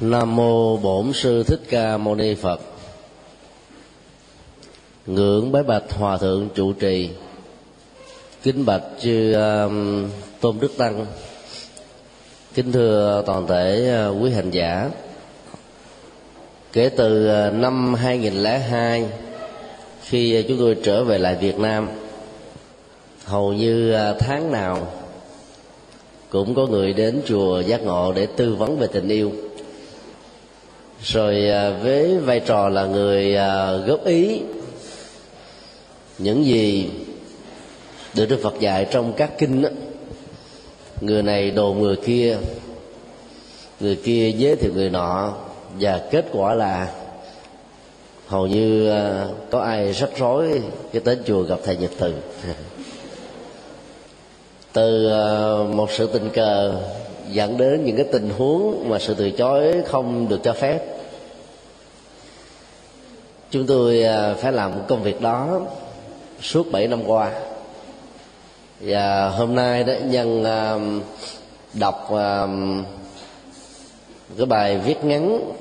Nam mô Bổn sư Thích Ca Mâu Ni Phật. Ngưỡng bái bạch hòa thượng trụ trì. Kính bạch chư uh, Tôn Đức Tăng. Kính thưa toàn thể uh, quý hành giả. Kể từ uh, năm 2002 khi chúng tôi trở về lại Việt Nam hầu như uh, tháng nào cũng có người đến chùa giác ngộ để tư vấn về tình yêu rồi à, với vai trò là người à, góp ý những gì được Đức Phật dạy trong các kinh đó, người này đồ người kia người kia giới thiệu người nọ và kết quả là hầu như à, có ai rắc rối cái đến chùa gặp thầy nhật từ. Từ một sự tình cờ dẫn đến những cái tình huống mà sự từ chối không được cho phép chúng tôi à, phải làm công việc đó suốt 7 năm qua. Và hôm nay đó, nhân à, đọc à, cái bài viết ngắn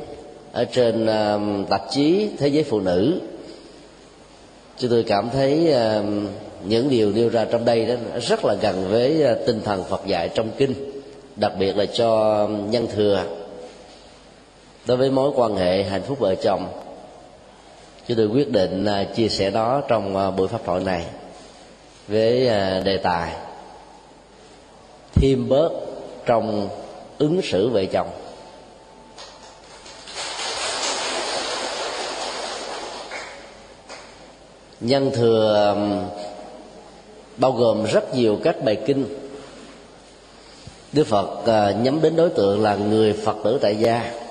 ở trên tạp chí thế giới phụ nữ, chúng tôi cảm thấy những điều nêu ra trong đây đó rất là gần với tinh thần Phật dạy trong kinh, đặc biệt là cho nhân thừa. Đối với mối quan hệ hạnh phúc vợ chồng chúng tôi quyết định à, chia sẻ đó trong à, buổi pháp thoại này với à, đề tài thêm bớt trong ứng xử vợ chồng. Nhân thừa bao gồm rất nhiều các bài kinh. Đức phật nhắm đến đối tượng là người phật tử tại gia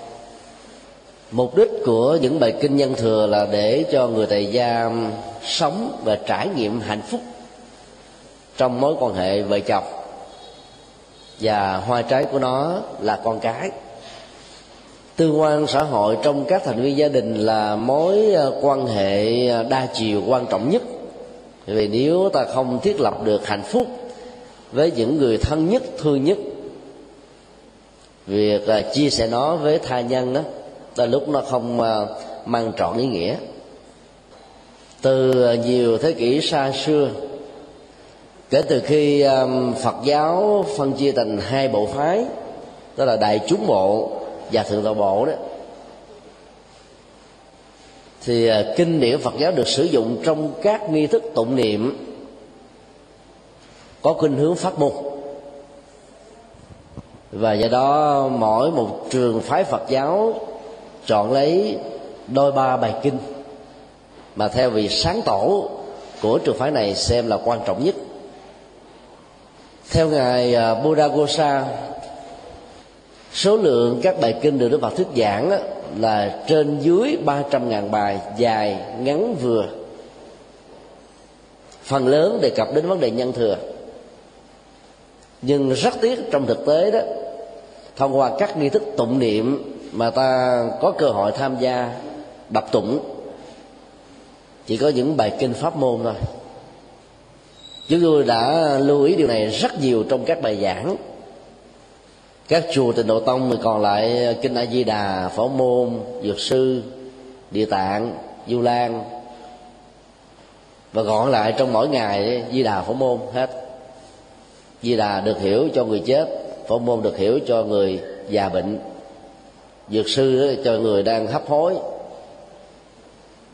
mục đích của những bài kinh nhân thừa là để cho người tại gia sống và trải nghiệm hạnh phúc trong mối quan hệ vợ chồng. Và hoa trái của nó là con cái. Tương quan xã hội trong các thành viên gia đình là mối ờ, quan hệ ờ, đa chiều quan trọng nhất. Vì nếu ta không thiết lập được hạnh phúc với những người thân nhất, thương nhất, việc ờ, chia sẻ nó với tha nhân đó đôi lúc nó không ờ, mang trọn ý nghĩa. Từ ờ, nhiều thế kỷ xa xưa, kể từ khi ờ, phật giáo phân chia thành hai bộ phái, đó là đại chúng bộ và thượng tọa bộ đó, thì kinh điển phật giáo được sử dụng trong các nghi thức tụng niệm có khuynh hướng phát môn và do đó, mỗi một trường phái phật giáo chọn lấy đôi ba bài kinh mà theo vị sáng tổ của trường phái này xem là quan trọng nhất. Theo ngài à, Buddha Gosa số lượng các bài kinh được Đức Phật thuyết giảng là trên dưới 300.000 bài, dài, ngắn, vừa. Phần lớn đề cập đến vấn đề nhân thừa. Nhưng rất tiếc trong thực tế đó, thông qua các nghi thức tụng niệm mà ta có cơ hội tham gia đọc tụng. Chỉ có những bài kinh pháp môn thôi. Chúng tôi đã lưu ý điều này rất nhiều trong các bài giảng. Các chùa tịnh độ tông thì còn lại kinh a di đà, phổ môn, dược sư, địa tạng, du lan. Và gọn lại trong mỗi ngày, di đà, phổ môn hết. Di đà được hiểu cho người chết, phổ môn được hiểu cho người già bệnh dược sư cho người đang hấp hối.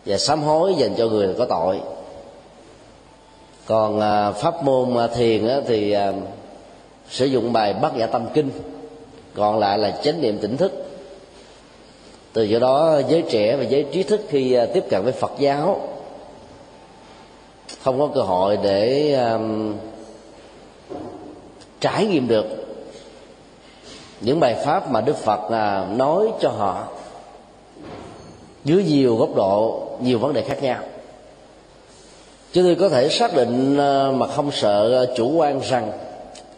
Và sám hối dành cho người có tội. Còn à, pháp môn à, thiền thì à, sử dụng bài bát nhã tâm kinh. Còn lại là chánh niệm tỉnh thức. Từ chỗ đó giới trẻ và giới trí thức khi tiếp cận với phật giáo không có cơ hội để um, trải nghiệm được những bài pháp mà đức phật à, nói cho họ dưới nhiều góc độ, nhiều vấn đề khác nhau. Chúng tôi có thể xác định à, mà không sợ chủ quan rằng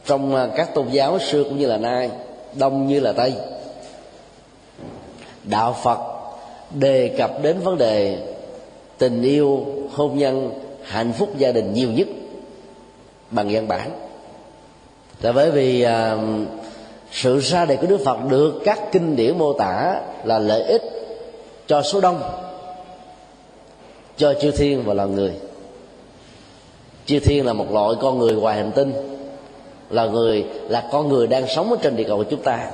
trong à, các tôn giáo xưa cũng như là nay, đông như là tây, đạo phật đề cập đến vấn đề tình yêu, hôn nhân, hạnh phúc gia đình nhiều nhất bằng văn bản. Là bởi vì sự ra đời của đức phật được các kinh điển mô tả là lợi ích cho số đông, cho chư thiên và loài người. Chư thiên là một loại con người ngoài hành tinh, là người, là con người đang sống ở trên địa cầu của chúng ta.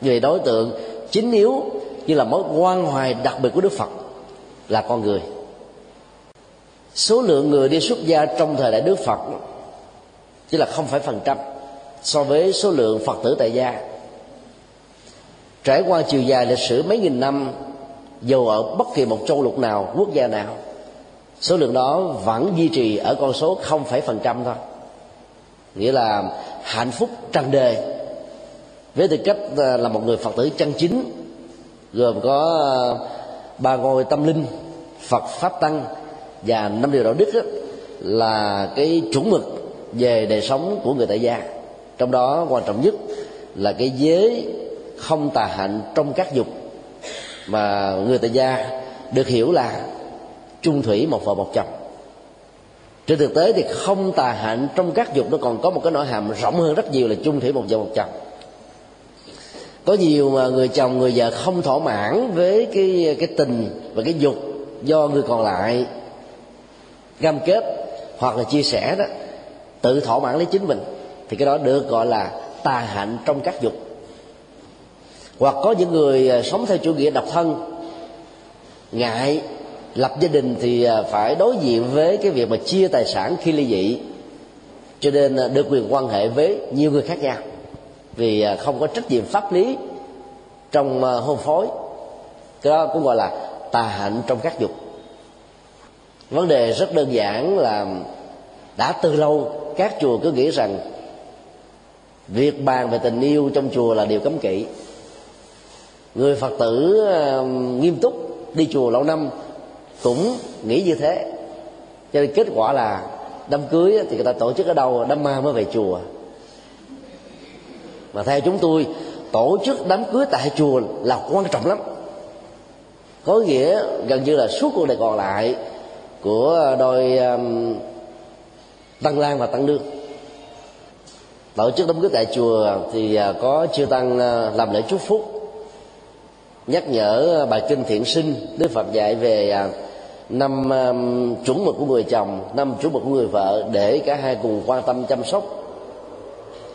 Về đối tượng chính yếu như là mối quan hoài đặc biệt của đức phật là con người. Số lượng người đi xuất gia trong thời đại đức phật chỉ là không phải phần trăm so với số lượng phật tử tại gia. Trải qua chiều dài lịch sử mấy nghìn năm dù ở bất kỳ một châu lục nào quốc gia nào số lượng đó vẫn duy trì ở con số không phải phần trăm thôi. Nghĩa là hạnh phúc tràn đề. Với tư cách ờ, là một người phật tử chân chính gồm có ờ, ba ngôi tâm linh phật pháp tăng và năm điều đạo đức đó, là cái chuẩn mực về đời sống của người tại gia trong đó quan trọng nhất là cái giới không tà hạnh trong các dục mà người tại gia được hiểu là chung thủy một vợ một chồng. Trên thực tế thì không tà hạnh trong các dục nó còn có một cái nội hàm rộng hơn rất nhiều là chung thủy một vợ một chồng. Có nhiều mà người chồng người vợ không thỏa mãn với cái cái tình và cái dục do người còn lại cam kết hoặc là chia sẻ đó, tự thỏa mãn lấy chính mình thì cái đó được gọi là tà hạnh trong các dục. Hoặc có những người à, sống theo chủ nghĩa độc thân, ngại lập gia đình thì à, phải đối diện với cái việc mà chia tài sản khi ly dị. Cho nên à, được quyền quan hệ với nhiều người khác nhau. Vì không có trách nhiệm pháp lý trong hôn phối. Cái đó cũng gọi là tà hạnh trong các dục. Vấn đề rất đơn giản là đã từ lâu, các chùa cứ nghĩ rằng việc bàn về tình yêu trong chùa là điều cấm kỵ. Người phật tử nghiêm túc đi chùa lâu năm cũng nghĩ như thế. Cho nên kết quả là đám cưới thì người ta tổ chức ở đâu đám ma mới về chùa. Mà theo chúng tôi tổ chức đám cưới tại chùa là quan trọng lắm. Có nghĩa gần như là suốt cuộc đời còn lại của đôi um, tăng lan và tăng nương tổ chức đám cưới tại chùa thì à, có chư tăng à, làm lễ chúc phúc, nhắc nhở à, bài kinh thiện sinh đức phật dạy về năm chuẩn mực của người chồng, năm chuẩn mực của người vợ để cả hai cùng quan tâm chăm sóc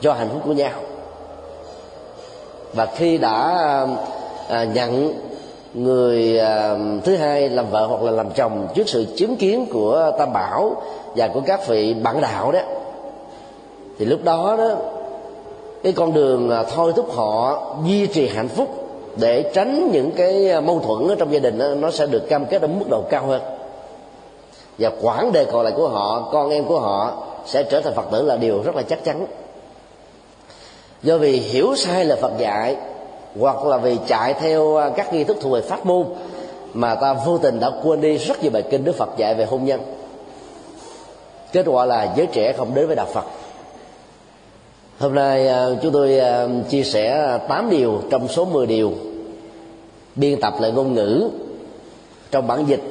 cho hạnh phúc của nhau. Và khi đã nhận người thứ hai làm vợ hoặc là làm chồng trước sự chứng kiến của tam bảo và của các vị bản đạo đó thì lúc đó đó cái con đường à, thôi thúc họ duy trì hạnh phúc để tránh những cái à, mâu thuẫn ở trong gia đình đó, nó sẽ được cam kết ở mức độ cao hơn. Và quãng đề còn lại của họ con em của họ sẽ trở thành phật tử là điều rất là chắc chắn. Do vì hiểu sai là phật dạy hoặc là vì chạy theo à, các nghi thức thuộc về pháp môn mà ta vô tình đã quên đi rất nhiều bài kinh đức phật dạy về hôn nhân. Kết quả là giới trẻ không đến với đạo phật hôm nay à, chúng tôi à, chia sẻ 8 điều trong số 10 điều biên tập lại ngôn ngữ trong bản dịch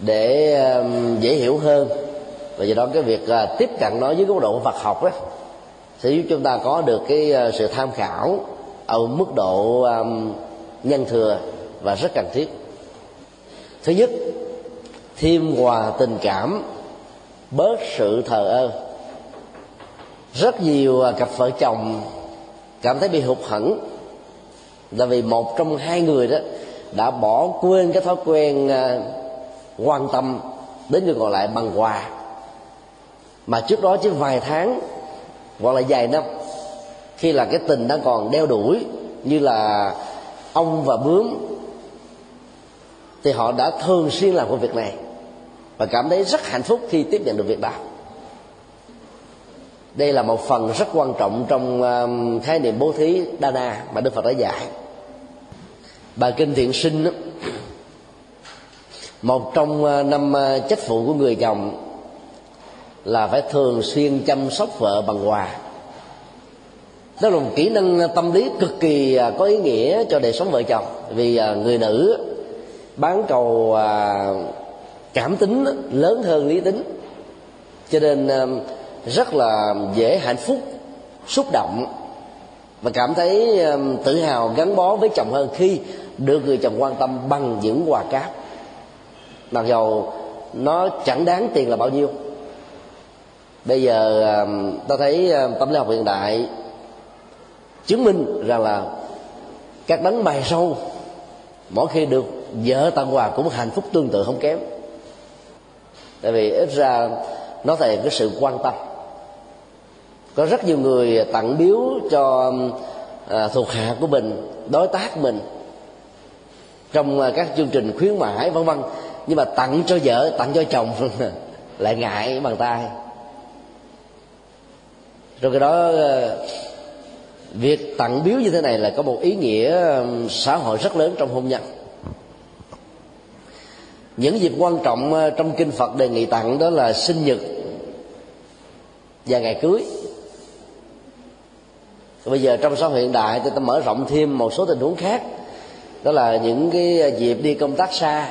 để à, dễ hiểu hơn. Và do đó cái việc tiếp cận nó với góc độ Phật học đó sẽ giúp chúng ta có được cái sự tham khảo ở mức độ nhân thừa và rất cần thiết. Thứ nhất, thêm hòa tình cảm bớt sự thờ ơ rất nhiều à, cặp vợ chồng cảm thấy bị hụt hẫng. Là vì một trong hai người đó đã bỏ quên cái thói quen à, quan tâm đến người còn lại bằng quà. Mà trước đó chỉ vài tháng hoặc là vài năm, khi là cái tình đang còn đeo đuổi như là ông và bướm, thì họ đã thường xuyên làm công việc này và cảm thấy rất hạnh phúc khi tiếp nhận được việc đó đây là một phần rất quan trọng trong um, khái niệm bố thí đa na mà đức phật đã dạy. Bài kinh thiện sinh đó, một trong uh, năm uh, trách phụ của người chồng là phải thường xuyên chăm sóc vợ bằng quà. Đó là một kỹ năng tâm lý cực kỳ à, có ý nghĩa cho đời sống vợ chồng. Vì à, người nữ bán cầu à, cảm tính lớn hơn lý tính. Cho nên rất là dễ hạnh phúc, xúc động và cảm thấy um, tự hào, gắn bó với chồng hơn khi được người chồng quan tâm bằng những quà cáp. Mặc dầu nó chẳng đáng tiền là bao nhiêu. Bây giờ um, ta thấy um, tâm lý học hiện đại chứng minh rằng là các đấng mày sâu, mỗi khi được vợ tặng quà cũng hạnh phúc tương tự không kém. Tại vì ít ra nó thể hiện cái sự quan tâm có rất nhiều người tặng biếu cho à, thuộc hạ của mình đối tác mình trong à, các chương trình khuyến mãi vân vân. Nhưng mà tặng cho vợ tặng cho chồng lại ngại bằng tay. Rồi cái đó ờ, việc tặng biếu như thế này là có một ý nghĩa xã hội rất lớn trong hôn nhân. Những dịp quan trọng trong kinh phật đề nghị tặng đó là sinh nhật và ngày cưới bây giờ trong xã hội hiện đại thì ta mở rộng thêm một số tình huống khác. Đó là những cái dịp đi công tác xa,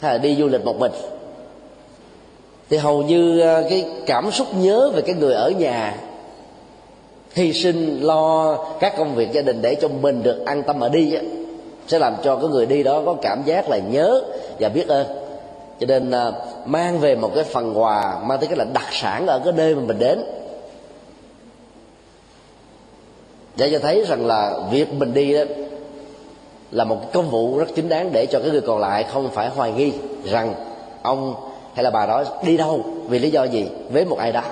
hay là đi du lịch một mình. Thì hầu như ờ, cái cảm xúc nhớ về cái người ở nhà, hy sinh, lo các công việc gia đình để cho mình được an tâm ở đi á, sẽ làm cho cái người đi đó có cảm giác là nhớ và biết ơn. Cho nên ờ, mang về một cái phần quà, mang tới cái là đặc sản ở cái nơi mà mình đến. Để cho thấy rằng là việc mình đi đó là một công vụ rất chính đáng để cho cái người còn lại không phải hoài nghi rằng ông hay là bà đó đi đâu, vì lý do gì? Với một ai đó.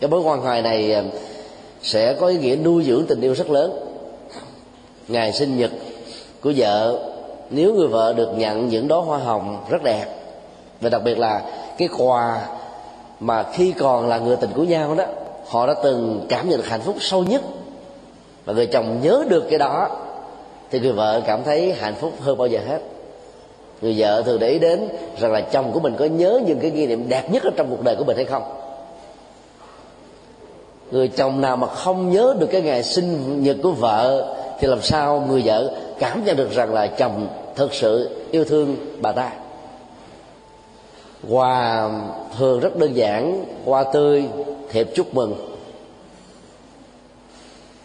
Cái mối quan hệ này ờ, sẽ có ý nghĩa nuôi dưỡng tình yêu rất lớn. Ngày sinh nhật của vợ, nếu người vợ được nhận những đóa hoa hồng rất đẹp, và đặc biệt là cái quà mà khi còn là người tình của nhau đó họ đã từng cảm nhận được hạnh phúc sâu nhất. Và người chồng nhớ được cái đó, thì người vợ cảm thấy hạnh phúc hơn bao giờ hết. Người vợ thường để ý đến rằng là chồng của mình có nhớ những cái kỷ niệm đẹp nhất ở trong cuộc đời của mình hay không. Người chồng nào mà không nhớ được cái ngày sinh nhật của vợ, thì làm sao người vợ cảm nhận được rằng là chồng thực sự yêu thương bà ta? Quà thường rất đơn giản hoa tươi thiệp chúc mừng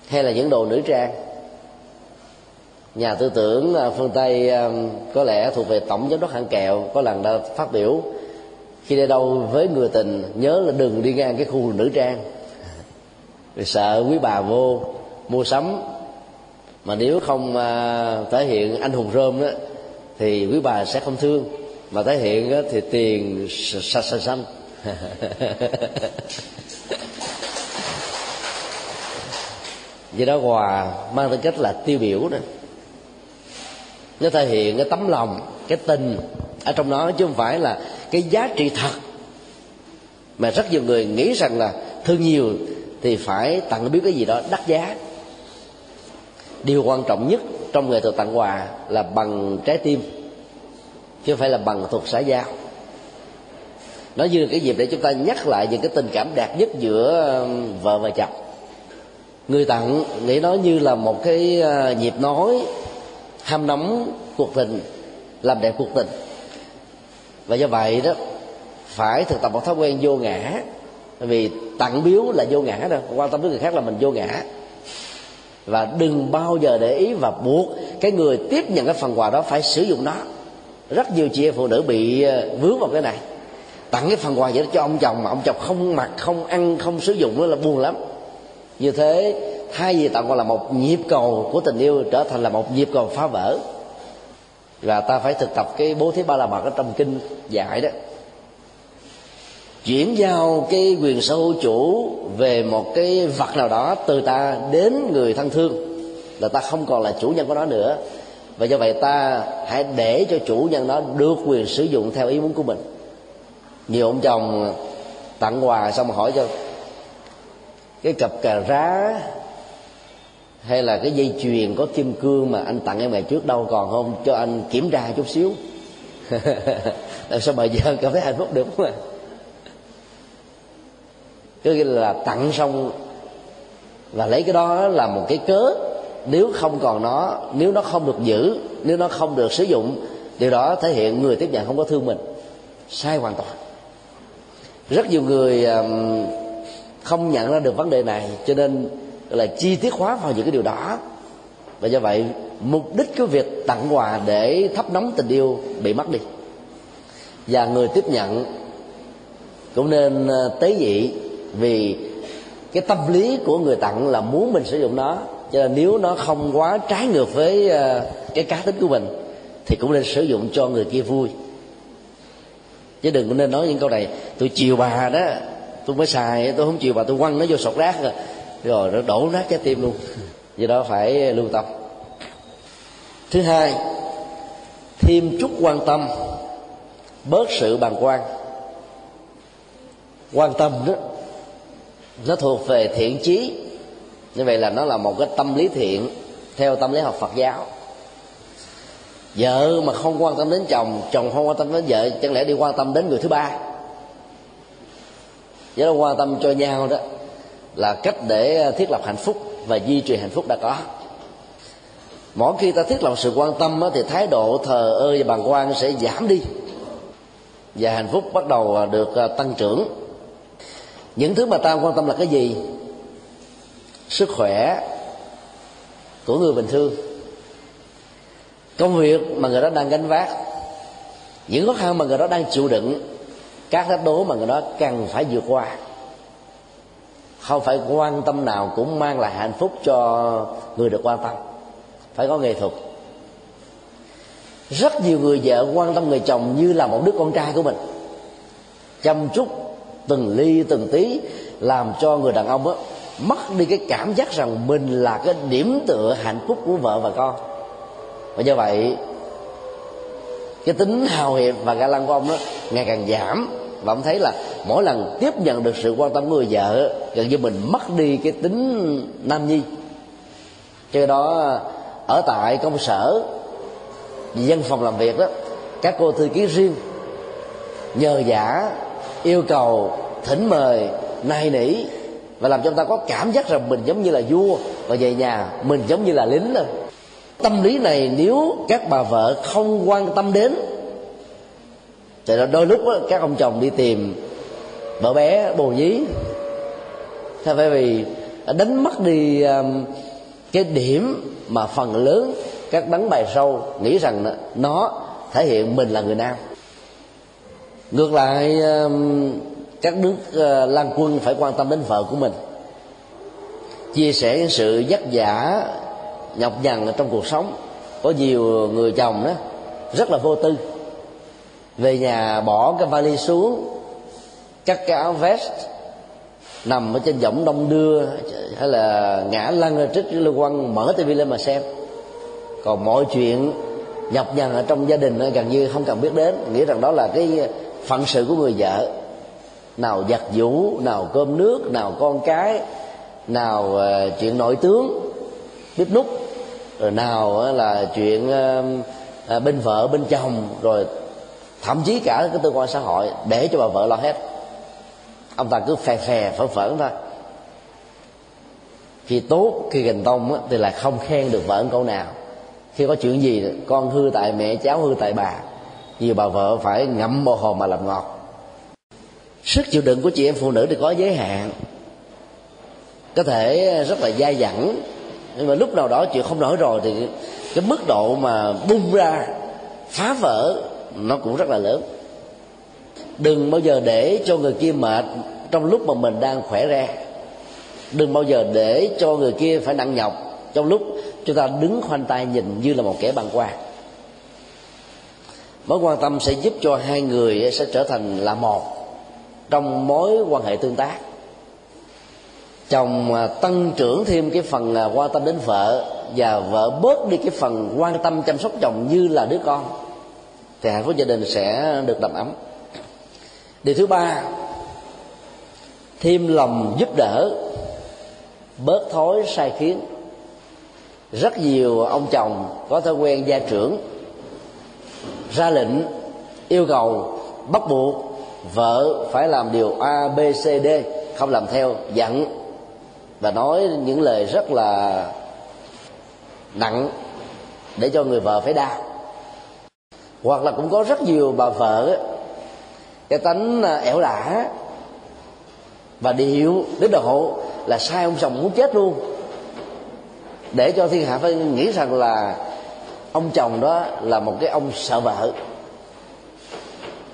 hay là những đồ nữ trang nhà tư tưởng phương tây có lẽ thuộc về tổng giám đốc hãng kẹo có lần đã phát biểu khi đi đâu với người tình nhớ là đừng đi ngang cái khu nữ trang vì sợ quý bà vô mua sắm mà nếu không thể hiện anh hùng rơm đó thì quý bà sẽ không thương mà thể hiện thì tiền sạch sạch xanh vì đó quà mang tính cách là tiêu biểu đó. Nó thể hiện cái tấm lòng, cái tình ở trong đó, chứ không phải là cái giá trị thật. Mà rất nhiều người nghĩ rằng là thương nhiều thì phải tặng biết cái gì đó đắt giá. Điều quan trọng nhất trong nghệ thuật tặng quà là bằng trái tim, chứ không phải là bằng thuật xã giao nó như cái dịp để chúng ta nhắc lại những cái tình cảm đẹp nhất giữa um, vợ và chồng. Người tặng nghĩ nó như là một cái uh, nhịp nói ham nóng cuộc tình, làm đẹp cuộc tình. Và do vậy đó, phải thực tập một thói quen vô ngã. Vì tặng biếu là vô ngã đâu, quan tâm đến người khác là mình vô ngã. Và đừng bao giờ để ý và buộc cái người tiếp nhận cái phần quà đó phải sử dụng nó. Rất nhiều chị em phụ nữ bị uh, vướng vào cái này tặng cái phần quà vậy đó cho ông chồng mà ông chồng không mặc, không ăn, không sử dụng nữa là buồn lắm. Như thế, thay vì tặng quà là một nhịp cầu của tình yêu trở thành là một nhịp cầu phá vỡ. Và ta phải thực tập cái bố thí ba la mật ở trong kinh dạy đó. Chuyển giao cái quyền sở hữu chủ về một cái vật nào đó từ ta đến người thân thương, là ta không còn là chủ nhân của nó nữa. Và do vậy ta hãy để cho chủ nhân đó được quyền sử dụng theo ý muốn của mình nhiều ông chồng tặng quà xong hỏi cho cái cặp cà rá hay là cái dây chuyền có kim cương mà anh tặng em ngày trước đâu còn không? Cho anh kiểm tra chút xíu. Làm sao bà vợ cảm thấy hạnh phúc được không ạ? Có nghĩa là tặng xong và lấy cái đó là một cái cớ. Nếu không còn nó, nếu nó không được giữ, nếu nó không được sử dụng, điều đó thể hiện người tiếp nhận không có thương mình. Sai hoàn toàn rất nhiều người không nhận ra được vấn đề này, cho nên là, chi tiết hóa vào những cái điều đó. Và do vậy, mục đích của việc tặng quà để thắp nóng tình yêu bị mất đi. Và người tiếp nhận cũng nên ờ, tế nhị vì cái tâm lý của người tặng là muốn mình sử dụng nó, cho nên nếu nó không quá trái ngược với ờ, cái cá tính của mình, thì cũng nên sử dụng cho người kia vui chứ đừng có nên nói những câu này, tôi chiều bà đó, tôi mới xài, tôi không chiều bà, tôi quăng nó vô sọt rác rồi rồi nó đổ nát trái tim luôn. Do đó phải lưu tâm. Thứ hai, thêm chút quan tâm, bớt sự bàng quan. Quan tâm đó, nó thuộc về thiện chí. Như vậy là nó là một cái tâm lý thiện theo tâm lý học phật giáo vợ mà không quan tâm đến chồng chồng không quan tâm đến vợ, chẳng lẽ đi quan tâm đến người thứ ba? Vậy đó quan tâm cho nhau đó là cách để thiết lập hạnh phúc và duy trì hạnh phúc đã có. Mỗi khi ta thiết lập sự quan tâm thì thái độ, thờ ơ và bàng quan sẽ giảm đi và hạnh phúc bắt đầu được à, tăng trưởng. Những thứ mà ta quan tâm là cái gì? Sức khỏe của người bình thường công việc mà người đó đang gánh vác những khó khăn mà người đó đang chịu đựng các thách đố mà người đó cần phải vượt qua. Không phải quan tâm nào cũng mang lại hạnh phúc cho người được quan tâm. Phải có nghệ thuật. Rất nhiều người vợ quan tâm người chồng như là một đứa con trai của mình. Chăm chút từng ly từng tí làm cho người đàn ông đó, mất đi cái cảm giác rằng mình là cái điểm tựa hạnh phúc của vợ và con và do vậy, cái tính hào hiệp và ga lăng của ông đó ngày càng giảm. Và ông thấy là mỗi lần tiếp nhận được sự quan tâm của người vợ, gần như mình mất đi cái tính nam nhi. Cho đó, ở tại công sở dân phòng làm việc đó, các cô thư ký riêng nhờ giả yêu cầu thỉnh mời nài nỉ và làm cho chúng ta có cảm giác rằng mình giống như là vua và về nhà mình giống như là lính rồi tâm lý này nếu các bà vợ không quan tâm đến thì đôi lúc đó, các ông chồng đi tìm vợ bé bồ nhí thế bởi vì đánh mất đi um, cái điểm mà phần lớn các đấng bài sâu nghĩ rằng nó thể hiện mình là người nam. Ngược lại um, các nước ờ, lan quân phải quan tâm đến vợ của mình chia sẻ sự vất vả nhọc nhằn trong cuộc sống. Có nhiều người chồng đó, rất là vô tư. Về nhà bỏ cái vali xuống, cắt cái áo vest, nằm ở trên võng đông đưa, hay là ngã lăn ra trước lưu quăng, mở tivi lên mà xem. Còn mọi chuyện nhọc nhằn ở trong gia đình gần như không cần biết đến. Nghĩ rằng đó là cái phận sự của người vợ. Nào giặt giũ, nào cơm nước, nào con cái, nào ờ, chuyện nội tướng, bếp nút rồi nào là chuyện à, bên vợ bên chồng rồi thậm chí cả cái tương quan xã hội để cho bà vợ lo hết. Ông ta cứ phè phè phở phởn thôi khi tốt khi gành tông á, thì là không khen được vợ câu nào. Khi có chuyện gì con hư tại mẹ cháu hư tại bà nhiều bà vợ phải ngậm bồ hồn mà làm ngọt. Sức chịu đựng của chị em phụ nữ thì có giới hạn. Có thể rất là dai dẳng nhưng mà lúc nào đó chịu không nổi rồi thì cái mức độ mà bung ra, phá vỡ, nó cũng rất là lớn. Đừng bao giờ để cho người kia mệt trong lúc mà mình đang khỏe ra đừng bao giờ để cho người kia phải nặng nhọc trong lúc chúng ta đứng khoanh tay nhìn như là một kẻ băng quan mối quan tâm sẽ giúp cho hai người sẽ trở thành là một trong mối quan hệ tương tác chồng à, tăng trưởng thêm cái phần à, quan tâm đến vợ và vợ bớt đi cái phần quan tâm chăm sóc chồng như là đứa con, thì hạnh phúc gia đình sẽ được đầm ấm. Điều thứ ba, thêm lòng giúp đỡ, bớt thói sai khiến. Rất nhiều ông chồng có thói quen gia trưởng, ra lệnh, yêu cầu, bắt buộc vợ phải làm điều a b c d, không làm theo, giận và nói những lời rất là nặng để cho người vợ phải đau. Hoặc là cũng có rất nhiều bà vợ, cái tánh à, ẻo lả và điệu đến độ là sai ông chồng muốn chết luôn. Để cho thiên hạ phải nghĩ rằng là ông chồng đó là một cái ông sợ vợ.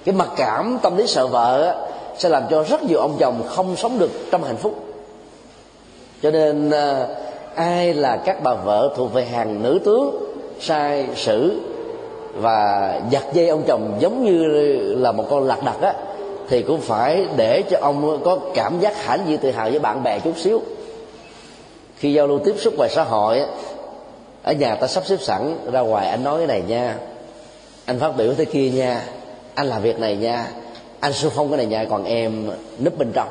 Cái mặc cảm tâm lý sợ vợ sẽ làm cho rất nhiều ông chồng không sống được trong hạnh phúc cho nên à, ai là các bà vợ thuộc về hàng nữ tướng sai sử và giật dây ông chồng giống như là một con lạc đặc á thì cũng phải để cho ông có cảm giác hãnh diện tự hào với bạn bè chút xíu. Khi giao lưu tiếp xúc ngoài xã hội ở nhà ta sắp xếp sẵn ra ngoài anh nói cái này nha anh phát biểu thế kia nha anh làm việc này nha anh xung phong cái này nha còn em núp bên trong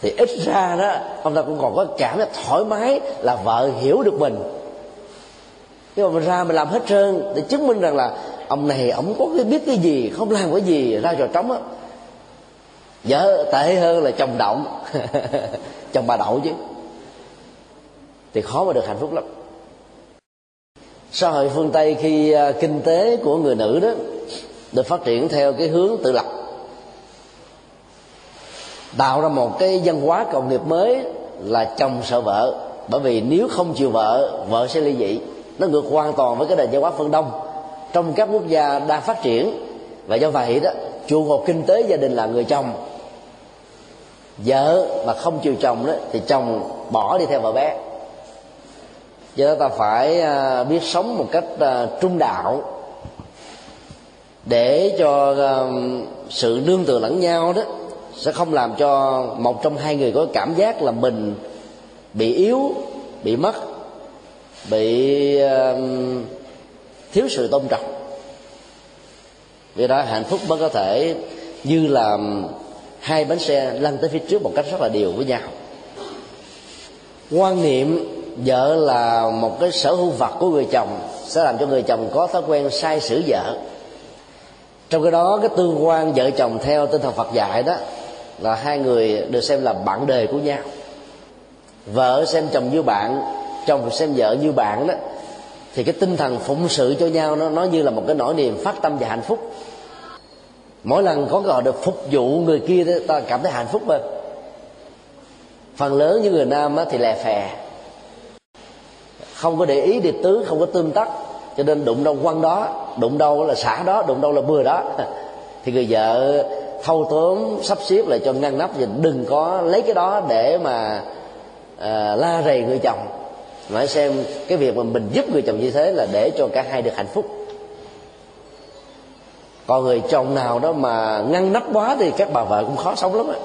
thì ít ra đó, ông ta cũng còn có cảm giác thoải mái là vợ hiểu được mình. Nhưng mà mình ra mình làm hết trơn để chứng minh rằng là ông này, ông có cái biết cái gì, không làm cái gì, ra trò trống á. Vợ tệ hơn là chồng động chồng bà đậu chứ. Thì khó mà được hạnh phúc lắm. Xã hội phương tây khi à, kinh tế của người nữ đó được phát triển theo cái hướng tự lập tạo ra một cái văn hóa cộng nghiệp mới là chồng sợ vợ. Bởi vì nếu không chịu vợ vợ sẽ ly dị. Nó ngược hoàn toàn với cái nền văn hóa phương đông. Trong các quốc gia đang phát triển, và do vậy đó, trụ cột kinh tế gia đình là người chồng. Vợ mà không chịu chồng đó, thì chồng bỏ đi theo vợ bé. Do đó ta phải à, biết sống một cách à, trung đạo để cho à, sự nương tựa lẫn nhau đó sẽ không làm cho một trong hai người có cảm giác là mình bị yếu, bị mất, bị thiếu sự tôn trọng. Vì đó hạnh phúc mới có thể như là hai bánh xe lăn tới phía trước một cách rất là đều với nhau. Quan niệm vợ là một cái sở hữu vật của người chồng sẽ làm cho người chồng có thói quen sai sử vợ. Trong cái đó, cái tương quan vợ chồng theo tinh thần phật dạy đó là hai người được xem là bạn đời của nhau. Vợ xem chồng như bạn chồng xem vợ như bạn đó thì cái tinh thần phụng sự cho nhau nó nó như là một cái nỗi niềm phát tâm và hạnh phúc. Mỗi lần có gọi được phục vụ người kia đó, ta cảm thấy hạnh phúc hơn phần lớn những người nam thì lè phè. Không có để ý điệp tứ không có tương tác cho nên đụng đâu quăng đó đụng đâu là xả đó đụng đâu là bừa đó. Thì người vợ thâu tóm sắp xếp lại cho ngăn nắp và đừng có lấy cái đó để mà à, la rầy người chồng. Phải xem cái việc mà mình giúp người chồng như thế là để cho cả hai được hạnh phúc. Còn người chồng nào đó mà ngăn nắp quá thì các bà vợ cũng khó sống lắm á.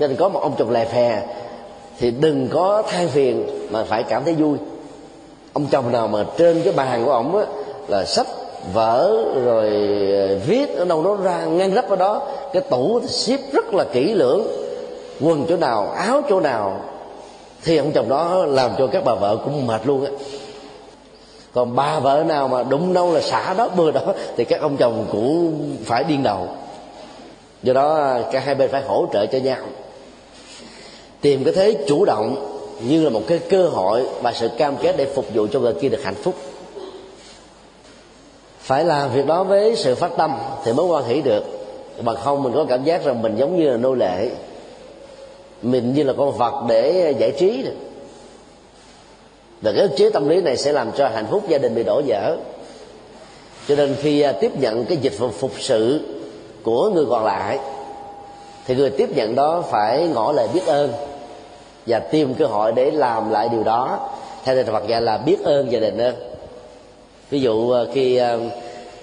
Cho nên có một ông chồng lè phè thì đừng có than phiền mà phải cảm thấy vui. Ông chồng nào mà trên cái bàn của ổng á là sách vỡ rồi ờ, viết ở đâu đó ra ngăn rắp ở đó. Cái tủ xếp rất là kỹ lưỡng, quần chỗ nào, áo chỗ nào, thì ông chồng đó làm cho các bà vợ cũng mệt luôn á. Còn bà vợ nào mà đụng đâu là xả đó, bừa đó, thì các ông chồng cũng phải điên đầu. Do đó ờ, cả hai bên phải hỗ trợ cho nhau. Tìm cái thế chủ động như là một cái cơ hội và sự cam kết để phục vụ cho người kia được hạnh phúc phải làm việc đó với sự phát tâm thì mới quan hỷ được. Bằng không, mình có cảm giác rằng mình giống như là nô lệ. Mình như là con vật để giải trí được. Và cái chế tâm lý này sẽ làm cho hạnh phúc gia đình bị đổ vỡ. Cho nên khi à, tiếp nhận cái dịch vụ phục sự của người còn lại, thì người tiếp nhận đó phải ngỏ lời biết ơn và tìm cơ hội để làm lại điều đó. Theo tinh Phật dạy là biết ơn gia đình ơn ví dụ ờ, khi ờ,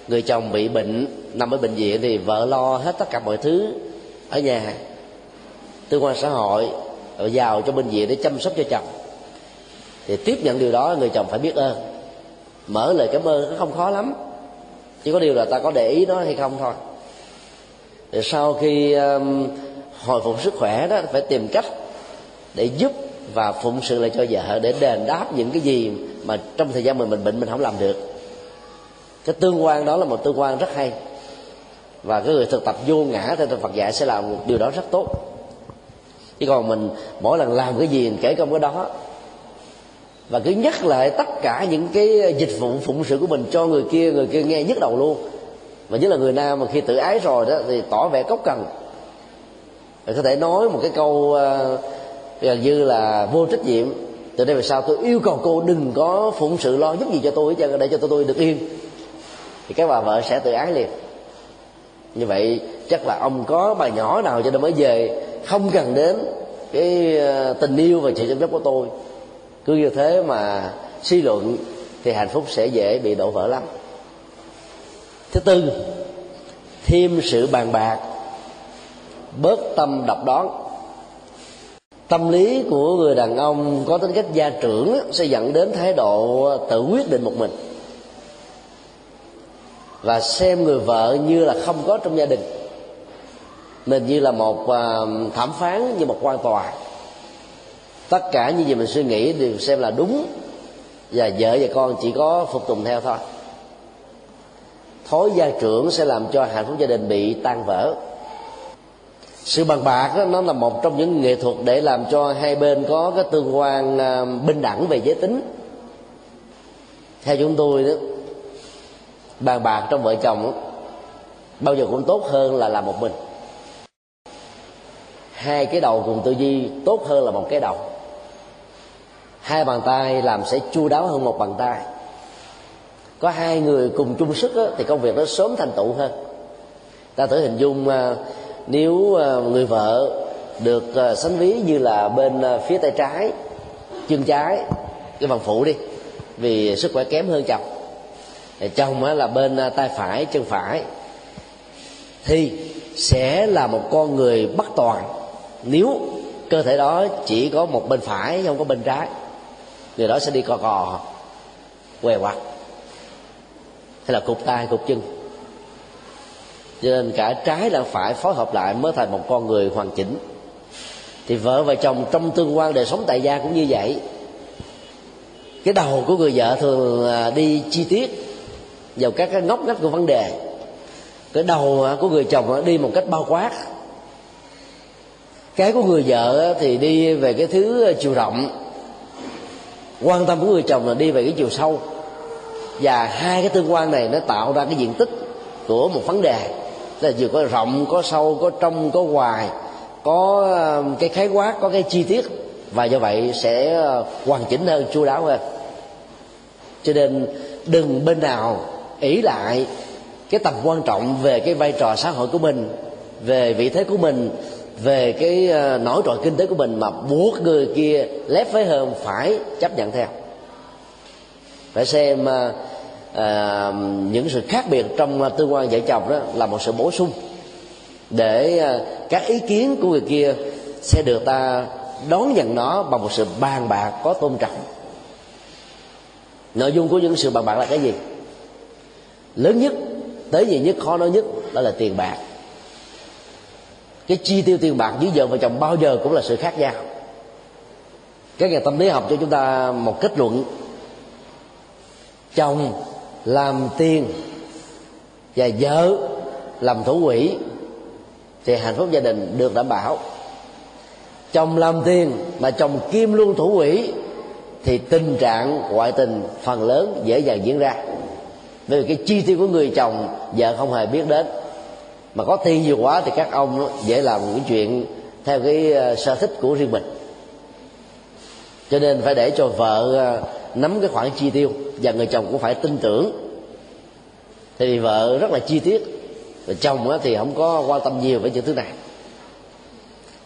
người chồng bị bệnh nằm ở bệnh viện thì vợ lo hết tất cả mọi thứ ở nhà. Tư quan xã hội vào cho bệnh viện để chăm sóc cho chồng. Thì tiếp nhận điều đó người chồng phải biết ơn. Mở lời cảm ơn nó không khó lắm. Chỉ có điều là ta có để ý nó hay không thôi. Thì sau khi um, hồi phục sức khỏe đó phải tìm cách để giúp và phụng sự lại cho vợ để đền đáp những cái gì mà trong thời gian mình mình bệnh mình không làm được cái tương quan đó là một tương quan rất hay. Và cái người thực tập vô ngã theo Phật dạy sẽ làm điều đó rất tốt. Chứ còn mình mỗi lần làm cái gì mình kể công cái đó và cứ nhắc lại tất cả những cái dịch vụ phụng sự của mình cho người kia người kia nghe nhức đầu luôn. Và nhất là người nam mà khi tự ái rồi đó thì tỏ vẻ cốc cần và có thể nói một cái câu uh, gần như là vô trách nhiệm. Từ đây về sau tôi yêu cầu cô đừng có phụng sự lo giúp gì cho tôi để cho tôi, tôi được yên thì các bà vợ sẽ tự ái liền. Như vậy, chắc là ông có bà nhỏ nào cho nên mới về. Không cần đến cái ờ, tình yêu và sự chăm sóc của tôi. Cứ như thế mà suy luận thì hạnh phúc sẽ dễ bị đổ vỡ lắm. Thứ tư, thêm sự bàn bạc, bớt tâm độc đoán. Tâm lý của người đàn ông có tính cách gia trưởng sẽ dẫn đến thái độ tự quyết định một mình và xem người vợ như là không có trong gia đình. Mình như là một à, thẩm phán như một quan tòa. Tất cả những gì mình suy nghĩ đều xem là đúng. Và vợ và con chỉ có phục tùng theo thôi. Thói gia trưởng sẽ làm cho hạnh phúc gia đình bị tan vỡ. Sự bằng bạc đó, nó là một trong những nghệ thuật để làm cho hai bên có cái tương quan à, bình đẳng về giới tính. Theo chúng tôi đó bàn bạc trong vợ chồng bao giờ cũng tốt hơn là làm một mình. Hai cái đầu cùng tư duy tốt hơn là một cái đầu. Hai bàn tay làm sẽ chu đáo hơn một bàn tay. Có hai người cùng chung sức đó, thì công việc nó sớm thành tựu hơn. Ta thử hình dung à, nếu à, người vợ được à, sánh ví như là bên phía tay trái chân trái cái bằng phụ đi vì sức khỏe kém hơn chồng. Ờ, chồng là bên à, tay phải, chân phải. Thì sẽ là một con người bất toàn. Nếu cơ thể đó chỉ có một bên phải, không có bên trái, người đó sẽ đi cò cò, què quặt, hay là cục tay cục chân. Cho nên cả trái lẫn phải phối hợp lại mới thành một con người hoàn chỉnh. Thì vợ và chồng trong tương quan đời sống tại gia cũng như vậy. Cái đầu của người vợ thường à, đi chi tiết vào các cái ngóc ngách của vấn đề. Cái đầu của người chồng đi một cách bao quát. Cái của người vợ thì đi về cái thứ ờ, chiều rộng. Quan tâm của người chồng là đi về cái chiều sâu. Và hai cái tương quan này nó tạo ra cái diện tích của một vấn đề. Là vừa có rộng, có sâu, có trong, có ngoài, có ờ, cái khái quát, có cái chi tiết. Và do vậy sẽ ờ, hoàn chỉnh hơn chu đáo hơn. Cho nên đừng bên nào ỷ lại cái tầm quan trọng về cái vai trò xã hội của mình về vị thế của mình về cái ờ, nổi trội kinh tế của mình mà buộc người kia lép với hơn phải chấp nhận theo. Phải xem à, những sự khác biệt trong tương quan vợ chồng đó là một sự bổ sung để à, các ý kiến của người kia sẽ được ta đón nhận nó bằng một sự bàn bạc có tôn trọng. Nội dung của những sự bàn bạc là cái gì? Lớn nhất, tới gì nhất, khó nói nhất, đó là tiền bạc. Cái chi tiêu tiền bạc giữa vợ và chồng bao giờ cũng là sự khác nhau. Các nhà tâm lý học cho chúng ta một kết luận. Chồng làm tiền và vợ làm thủ quỹ thì hạnh phúc gia đình được đảm bảo. Chồng làm tiền mà chồng kim luôn thủ quỹ thì tình trạng ngoại tình phần lớn dễ dàng diễn ra bởi vì cái chi tiêu của người chồng vợ không hề biết đến. Mà có tiền nhiều quá thì các ông dễ làm những chuyện theo cái ờ, sở thích của riêng mình. Cho nên phải để cho vợ ờ, nắm cái khoản chi tiêu và người chồng cũng phải tin tưởng. Thì vợ rất là chi tiết và chồng thì không có quan tâm nhiều với những thứ này.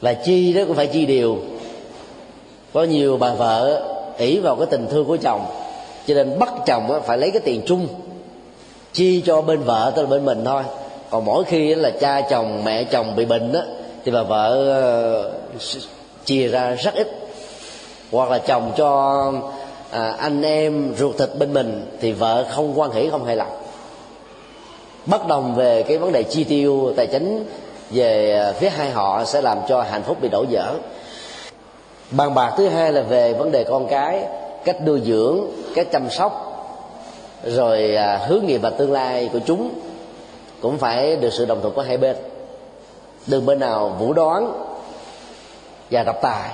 Và chi đó cũng phải chi điều có nhiều bà vợ ỷ vào cái tình thương của chồng, cho nên bắt chồng phải lấy cái tiền chung chi cho bên vợ tức là bên mình thôi. Còn mỗi khi là cha chồng mẹ chồng bị bệnh đó thì bà vợ ờ, chia ra rất ít. Hoặc là chồng cho à, anh em ruột thịt bên mình thì vợ không quan hỷ không hài lòng. Bất đồng về cái vấn đề chi tiêu tài chính về à, phía hai họ sẽ làm cho hạnh phúc bị đổ vỡ bàn bạc thứ hai là về vấn đề con cái cách nuôi dưỡng cách chăm sóc rồi à, hướng nghiệp và tương lai của chúng cũng phải được sự đồng thuận của hai bên. Đừng bên nào vũ đoán và độc tài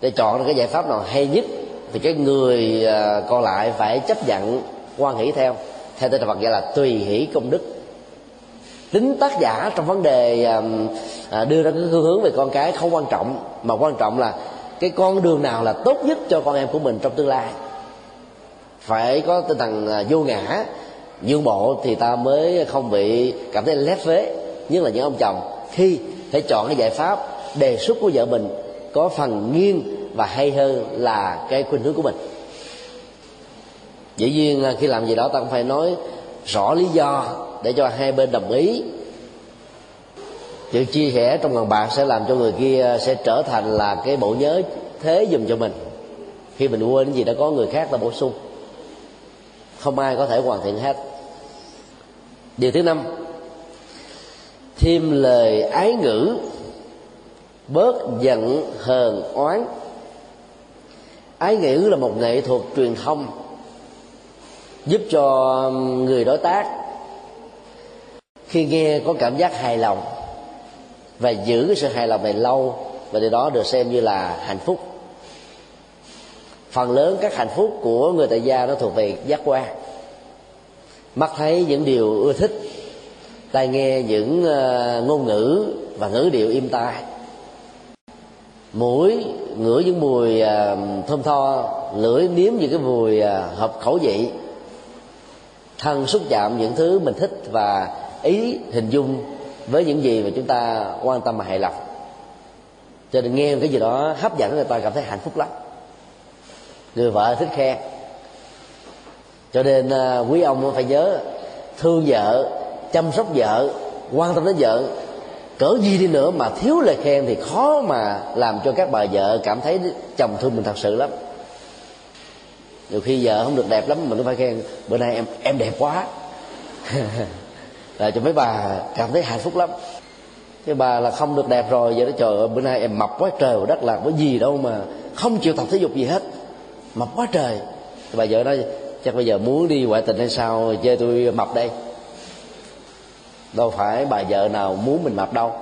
để chọn được cái giải pháp nào hay nhất thì cái người à, còn lại phải chấp nhận quan hỷ theo. Theo tên Phật gọi là tùy hỷ công đức. Tính tác giả trong vấn đề à, đưa ra cái hướng về con cái không quan trọng, mà quan trọng là cái con đường nào là tốt nhất cho con em của mình trong tương lai phải có tinh thần à, vô ngã. Nhượng bộ thì ta mới không bị cảm thấy lép vế. Nhất là những ông chồng. Khi phải chọn cái giải pháp đề xuất của vợ mình có phần nghiêng và hay hơn là cái khuynh hướng của mình. Dĩ nhiên à, khi làm gì đó ta cũng phải nói rõ lý do để cho hai bên đồng ý. Sự chia sẻ trong ngàn bạc sẽ làm cho người kia sẽ trở thành là cái bộ nhớ thế dùm cho mình. Khi mình quên cái gì đã có người khác ta bổ sung không ai có thể hoàn thiện hết. Điều thứ năm, thêm lời ái ngữ, bớt giận hờn oán. Ái ngữ là một nghệ thuật truyền thông, giúp cho người đối tác khi nghe có cảm giác hài lòng và giữ cái sự hài lòng này lâu và điều đó được xem như là hạnh phúc phần lớn các hạnh phúc của người tại gia nó thuộc về giác quan. Mắt thấy những điều ưa thích, tai nghe những ờ, ngôn ngữ và ngữ điệu im tai. Mũi ngửi những mùi ờ, thơm tho, lưỡi nếm những cái mùi ờ, hợp khẩu vị. Thân xúc chạm những thứ mình thích và ý hình dung với những gì mà chúng ta quan tâm và hài lòng. Cho nên nghe cái gì đó hấp dẫn, người ta cảm thấy hạnh phúc lắm người vợ thích khen cho nên à, quý ông phải nhớ, thương vợ, chăm sóc vợ, quan tâm đến vợ. Cỡ gì đi nữa mà thiếu lời khen thì khó mà làm cho các bà vợ cảm thấy chồng thương mình thật sự lắm. Nhiều khi vợ không được đẹp lắm mình cũng phải khen, bữa nay em em đẹp quá. Là cho mấy bà cảm thấy hạnh phúc lắm. Cái bà là không được đẹp rồi vậy đó trời ơi, bữa nay em mập quá trời đất lạc có gì đâu mà không chịu tập thể dục gì hết mập quá trời. Thì bà vợ nói, chắc bây giờ muốn đi ngoại tình hay sao? Chơi tôi mập đây. Đâu phải bà vợ nào muốn mình mập đâu.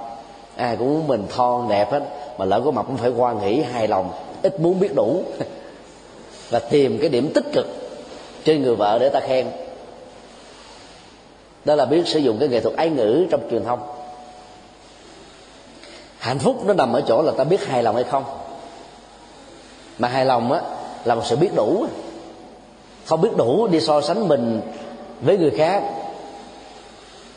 Ai cũng muốn mình thon, đẹp hết. Mà lỡ có mập cũng phải quan hỷ hài lòng, ít muốn biết đủ. Và tìm cái điểm tích cực trên người vợ để ta khen. Đó là biết sử dụng cái nghệ thuật ái ngữ trong truyền thông. Hạnh phúc nó nằm ở chỗ là ta biết hài lòng hay không. Mà hài lòng á là một sự biết đủ. Không biết đủ đi so sánh mình với người khác.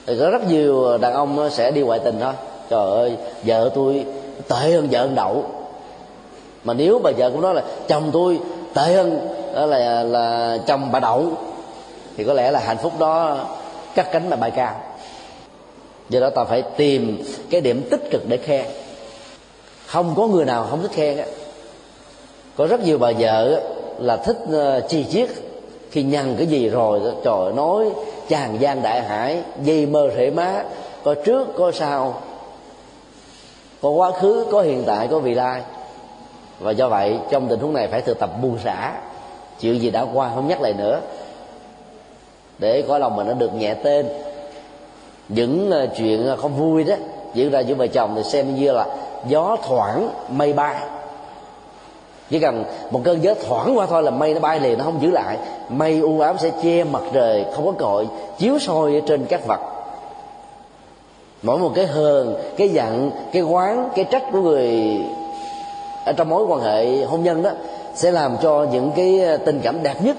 Thì có rất nhiều đàn ông sẽ đi ngoại tình thôi. Trời ơi, vợ tôi tệ hơn vợ ông đậu. Mà nếu bà vợ cũng nói là chồng tôi tệ hơn, đó là là chồng bà đậu, thì có lẽ là hạnh phúc đó cắt cánh mà bay cao do đó ta phải tìm cái điểm tích cực để khen không có người nào không thích khen á có rất nhiều bà vợ là thích ờ, chi chiết. Khi nhằn cái gì rồi, trời nói, chàng gian đại hải, dây mơ rễ má, có trước, có sau, có quá khứ, có hiện tại, có vị lai. Và do vậy, trong tình huống này phải thực tập buông xả. Chuyện gì đã qua không nhắc lại nữa. Để có lòng mình nó được nhẹ tên. Những ờ, chuyện ờ, không vui đó, diễn ra giữa vợ chồng thì xem như là gió thoảng mây bay chỉ cần một cơn gió thoảng qua thôi là mây nó bay liền nó không giữ lại. Mây u ám sẽ che mặt trời không có cội chiếu soi trên các vật. Mỗi một cái hờn cái giận cái quán cái trách của người ở trong mối quan hệ hôn nhân đó sẽ làm cho những cái ờ, tình cảm đẹp nhất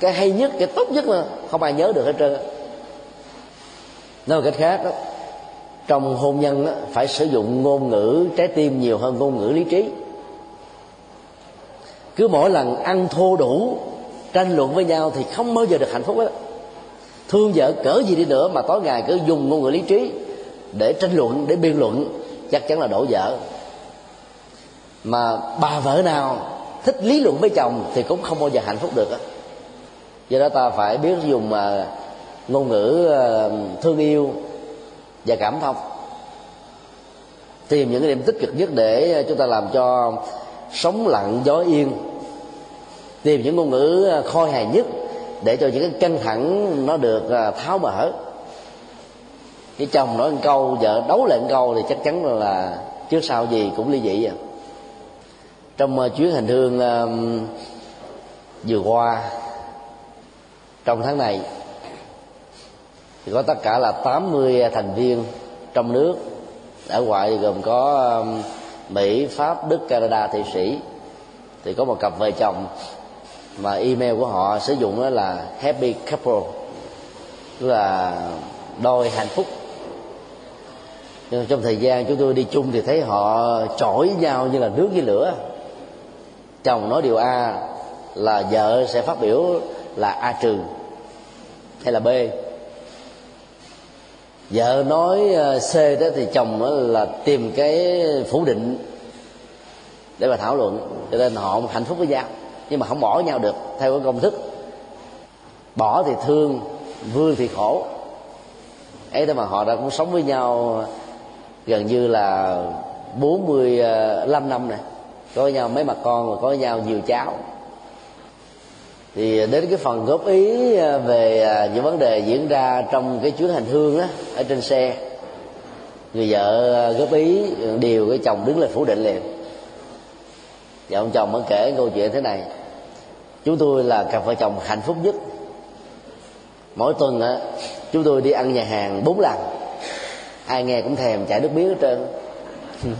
cái hay nhất cái tốt nhất là không ai nhớ được hết trơn nói một cách khác đó trong hôn nhân đó, phải sử dụng ngôn ngữ trái tim nhiều hơn ngôn ngữ lý trí cứ mỗi lần ăn thô đủ, tranh luận với nhau thì không bao giờ được hạnh phúc hết. Thương vợ cỡ gì đi nữa mà tối ngày cứ dùng ngôn ngữ lý trí để tranh luận, để biên luận, chắc chắn là đổ vợ mà bà vợ nào thích lý luận với chồng thì cũng không bao giờ hạnh phúc được á. Do đó ta phải biết dùng à, ngôn ngữ à, thương yêu và cảm thông. Tìm những cái điểm tích cực nhất để à, chúng ta làm cho sống lặng gió yên. Tìm những ngôn ngữ à, khôi hài nhất để cho những cái căng thẳng nó được à, tháo mở cái chồng nói một câu vợ đấu lại một câu thì chắc chắn là, trước sau gì cũng ly dị à. Trong à, chuyến hành hương vừa qua trong tháng này thì có tất cả là 80 thành viên trong nước ở ngoại gồm có Mỹ, Pháp, Đức, Canada, Thụy Sĩ thì có một cặp vợ chồng mà email của họ sử dụng đó là happy couple tức là đôi hạnh phúc. Nhưng trong thời gian chúng tôi đi chung thì thấy họ chổi nhau như là nước với lửa. Chồng nói điều a là vợ sẽ phát biểu là a trừ hay là b vợ nói ờ, c đó thì chồng đó là tìm cái phủ định để mà thảo luận. Cho nên họ hạnh phúc với nhau, nhưng mà không bỏ nhau được theo cái công thức. Bỏ thì thương, vương thì khổ. Ấy thế mà họ đã cũng sống với nhau gần như là 45 ờ, năm này có với nhau mấy mặt con và có với nhau nhiều cháu thì đến cái phần góp ý à, về à, những vấn đề diễn ra trong cái chuyến hành hương á, ở trên xe. Người vợ à, góp ý ừ, điều cái chồng đứng lên phủ định liền. Và ông chồng mới kể câu chuyện thế này. Chúng tôi là cặp vợ chồng hạnh phúc nhất. Mỗi tuần á, chúng tôi đi ăn nhà hàng bốn lần. Ai nghe cũng thèm chảy nước miếng hết trơn.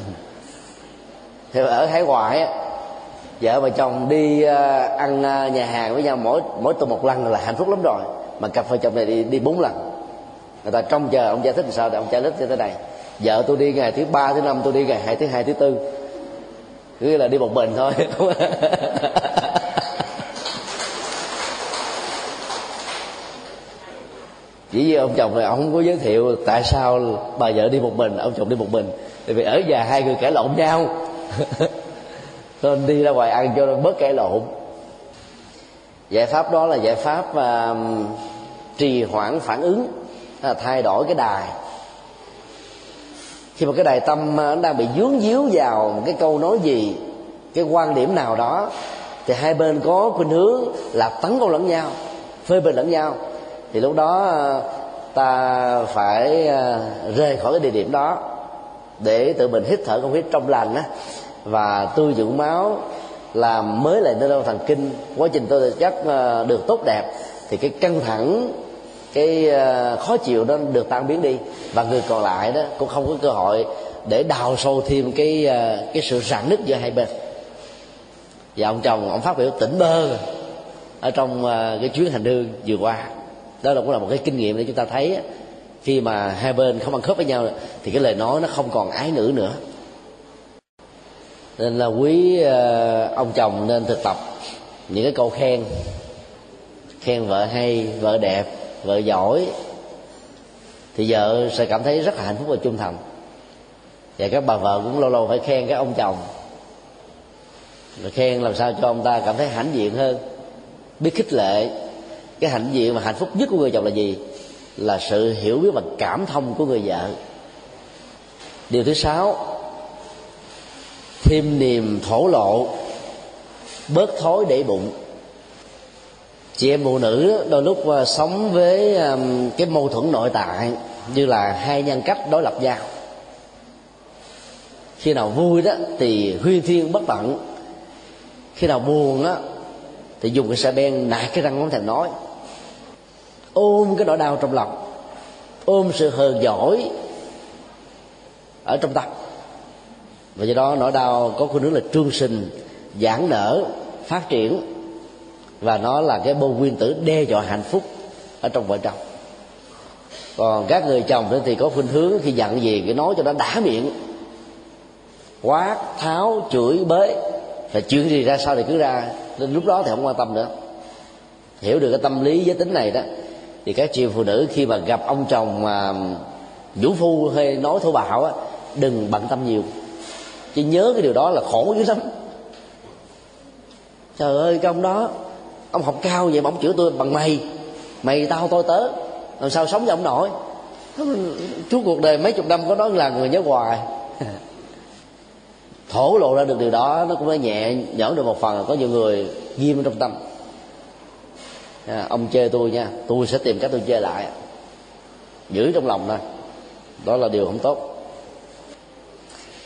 Thì ở hải ngoại á vợ và chồng đi ờ, ăn ờ, nhà hàng với nhau mỗi mỗi tuần một lần là hạnh phúc lắm rồi. Mà cặp vợ chồng này đi đi bốn lần. Người ta trông chờ, ông giải thích làm sao để ông giải thích như thế này vợ tôi đi ngày thứ ba, thứ năm, tôi đi ngày hai, thứ hai, thứ tư. Cứ là đi một mình thôi. Chỉ vì ông chồng này ông không có giới thiệu tại sao bà vợ đi một mình, ông chồng đi một mình. Tại vì ở nhà hai người cãi lộn nhau. nên đi ra ngoài ăn cho nó bớt cãi lộn. Giải pháp đó là giải pháp uh, trì hoãn phản ứng là thay đổi cái đài. Khi mà cái đài tâm à, nó đang bị dướng díu vào một cái câu nói gì cái quan điểm nào đó thì hai bên có khuynh hướng là tấn công lẫn nhau phê bình lẫn nhau. Thì lúc đó à, ta phải rời khỏi cái địa điểm đó để tự mình hít thở không khí trong lành á và tươi dưỡng máu làm mới lại nơi đâu thần kinh, quá trình tôi chất ờ, được tốt đẹp, thì cái căng thẳng, cái ờ, khó chịu đó được tan biến đi. Và người còn lại đó cũng không có cơ hội để đào sâu thêm cái ờ, cái sự rạn nứt giữa hai bên. Và ông chồng ông phát biểu tỉnh bơ ở trong cái chuyến hành hương vừa qua. Đó là cũng là một cái kinh nghiệm để chúng ta thấy khi mà hai bên không ăn khớp với nhau thì cái lời nói nó không còn ái ngữ nữa nên là quý ờ, ông chồng nên thực tập những cái câu khen. Khen vợ hay, vợ đẹp, vợ giỏi. Thì vợ sẽ cảm thấy rất là hạnh phúc và trung thành. Và các bà vợ cũng lâu lâu phải khen các ông chồng. Rồi khen làm sao cho ông ta cảm thấy hãnh diện hơn. Biết khích lệ. Cái hạnh diện và hạnh phúc nhất của người chồng là gì? Là sự hiểu biết và cảm thông của người vợ. Điều thứ sáu thêm niềm thổ lộ, bớt thối để bụng. Chị em phụ nữ đôi lúc à, sống với cái mâu thuẫn nội tại như là hai nhân cách đối lập nhau. Khi nào vui đó thì huyên thiên bất tận. Khi nào buồn á thì dùng cái xe ben nạt cái răng không thèm nói. Ôm cái nỗi đau trong lòng, ôm sự hờn giỏi ở trong tâm và do đó nỗi đau có khuynh hướng là trương sinh, giãn nở, phát triển. Và nó là cái bô nguyên tử đe dọa hạnh phúc ở trong vợ chồng. Còn các người chồng thì có khuynh hướng khi giận gì, cái nói cho nó đã miệng. Quát, tháo, chửi bới và chuyện gì ra sao thì cứ ra. Nên lúc đó thì không quan tâm nữa. Hiểu được cái tâm lý giới tính này đó, thì các chị phụ nữ khi mà gặp ông chồng mà vũ phu hay nói thô bạo á, đừng bận tâm nhiều chỉ nhớ cái điều đó là khổ dữ lắm. Trời ơi cái ông đó ông học cao vậy mà ông chữa tôi bằng mày. Mày tao tôi tớ. Làm sao sống với ông nổi? Suốt cuộc đời mấy chục năm có nói là người nhớ hoài. Thổ lộ ra được điều đó nó cũng đã nhẹ nhõm được một phần. Có nhiều người ghim trong tâm. À, ông chê tôi nha tôi sẽ tìm cách tôi chê lại. Giữ trong lòng thôi. Đó là điều không tốt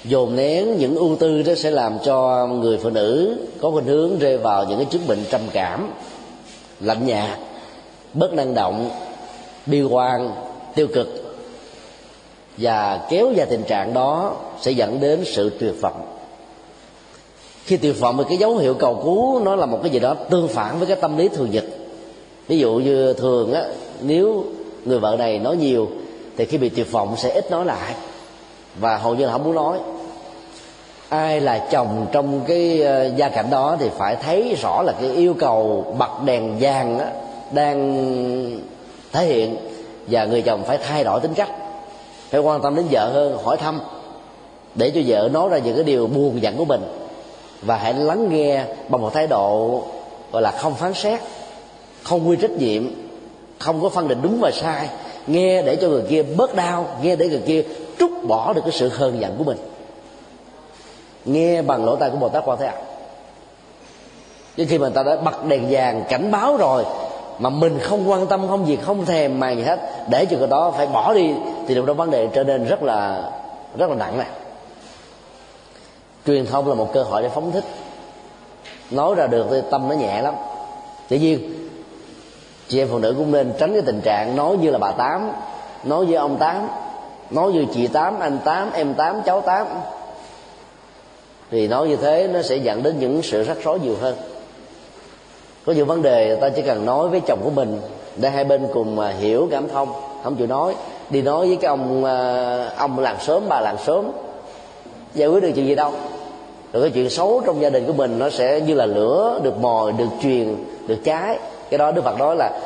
dồn nén những ưu tư đó sẽ làm cho người phụ nữ có khuynh hướng rơi vào những cái chứng bệnh trầm cảm, lạnh nhạt, bất năng động, bi quan, tiêu cực. Và kéo dài tình trạng đó sẽ dẫn đến sự tuyệt vọng. Khi tuyệt vọng thì cái dấu hiệu cầu cứu, nó là một cái gì đó tương phản với cái tâm lý thường nhật. Ví dụ như thường á, nếu người vợ này nói nhiều, thì khi bị tuyệt vọng sẽ ít nói lại và hầu như là không muốn nói. Ai là chồng trong cái ờ, gia cảnh đó thì phải thấy rõ là cái yêu cầu bật đèn vàng đó đang thể hiện và người chồng phải thay đổi tính cách. Phải quan tâm đến vợ hơn, hỏi thăm, để cho vợ nói ra những cái điều buồn giận của mình. Và hãy lắng nghe bằng một thái độ, gọi là không phán xét, không quy trách nhiệm, không có phân định đúng và sai. Nghe để cho người kia bớt đau, nghe để người kia trút bỏ được cái sự hờn giận của mình. Nghe bằng lỗ tai của bồ tát quan thế âm chứ khi mà ta đã bật đèn vàng cảnh báo rồi, mà mình không quan tâm, không gì, không thèm màng gì hết. Để cho cái đó phải bỏ đi, thì lúc đó vấn đề trở nên rất là rất là nặng này truyền thông là một cơ hội để phóng thích. Nói ra được thì tâm nó nhẹ lắm. Tự nhiên, chị em phụ nữ cũng nên tránh cái tình trạng nói như là bà tám, nói với ông tám nói như chị tám anh tám em tám cháu tám. Thì nói như thế nó sẽ dẫn đến những sự rắc rối nhiều hơn. Có nhiều vấn đề ta chỉ cần nói với chồng của mình để hai bên cùng mà hiểu cảm thông. Không chịu nói đi nói với cái ông à, ông làng sớm bà làng sớm giải quyết được chuyện gì đâu. Rồi cái chuyện xấu trong gia đình của mình nó sẽ như là lửa được mồi được truyền được cháy. Cái đó đức phật nói là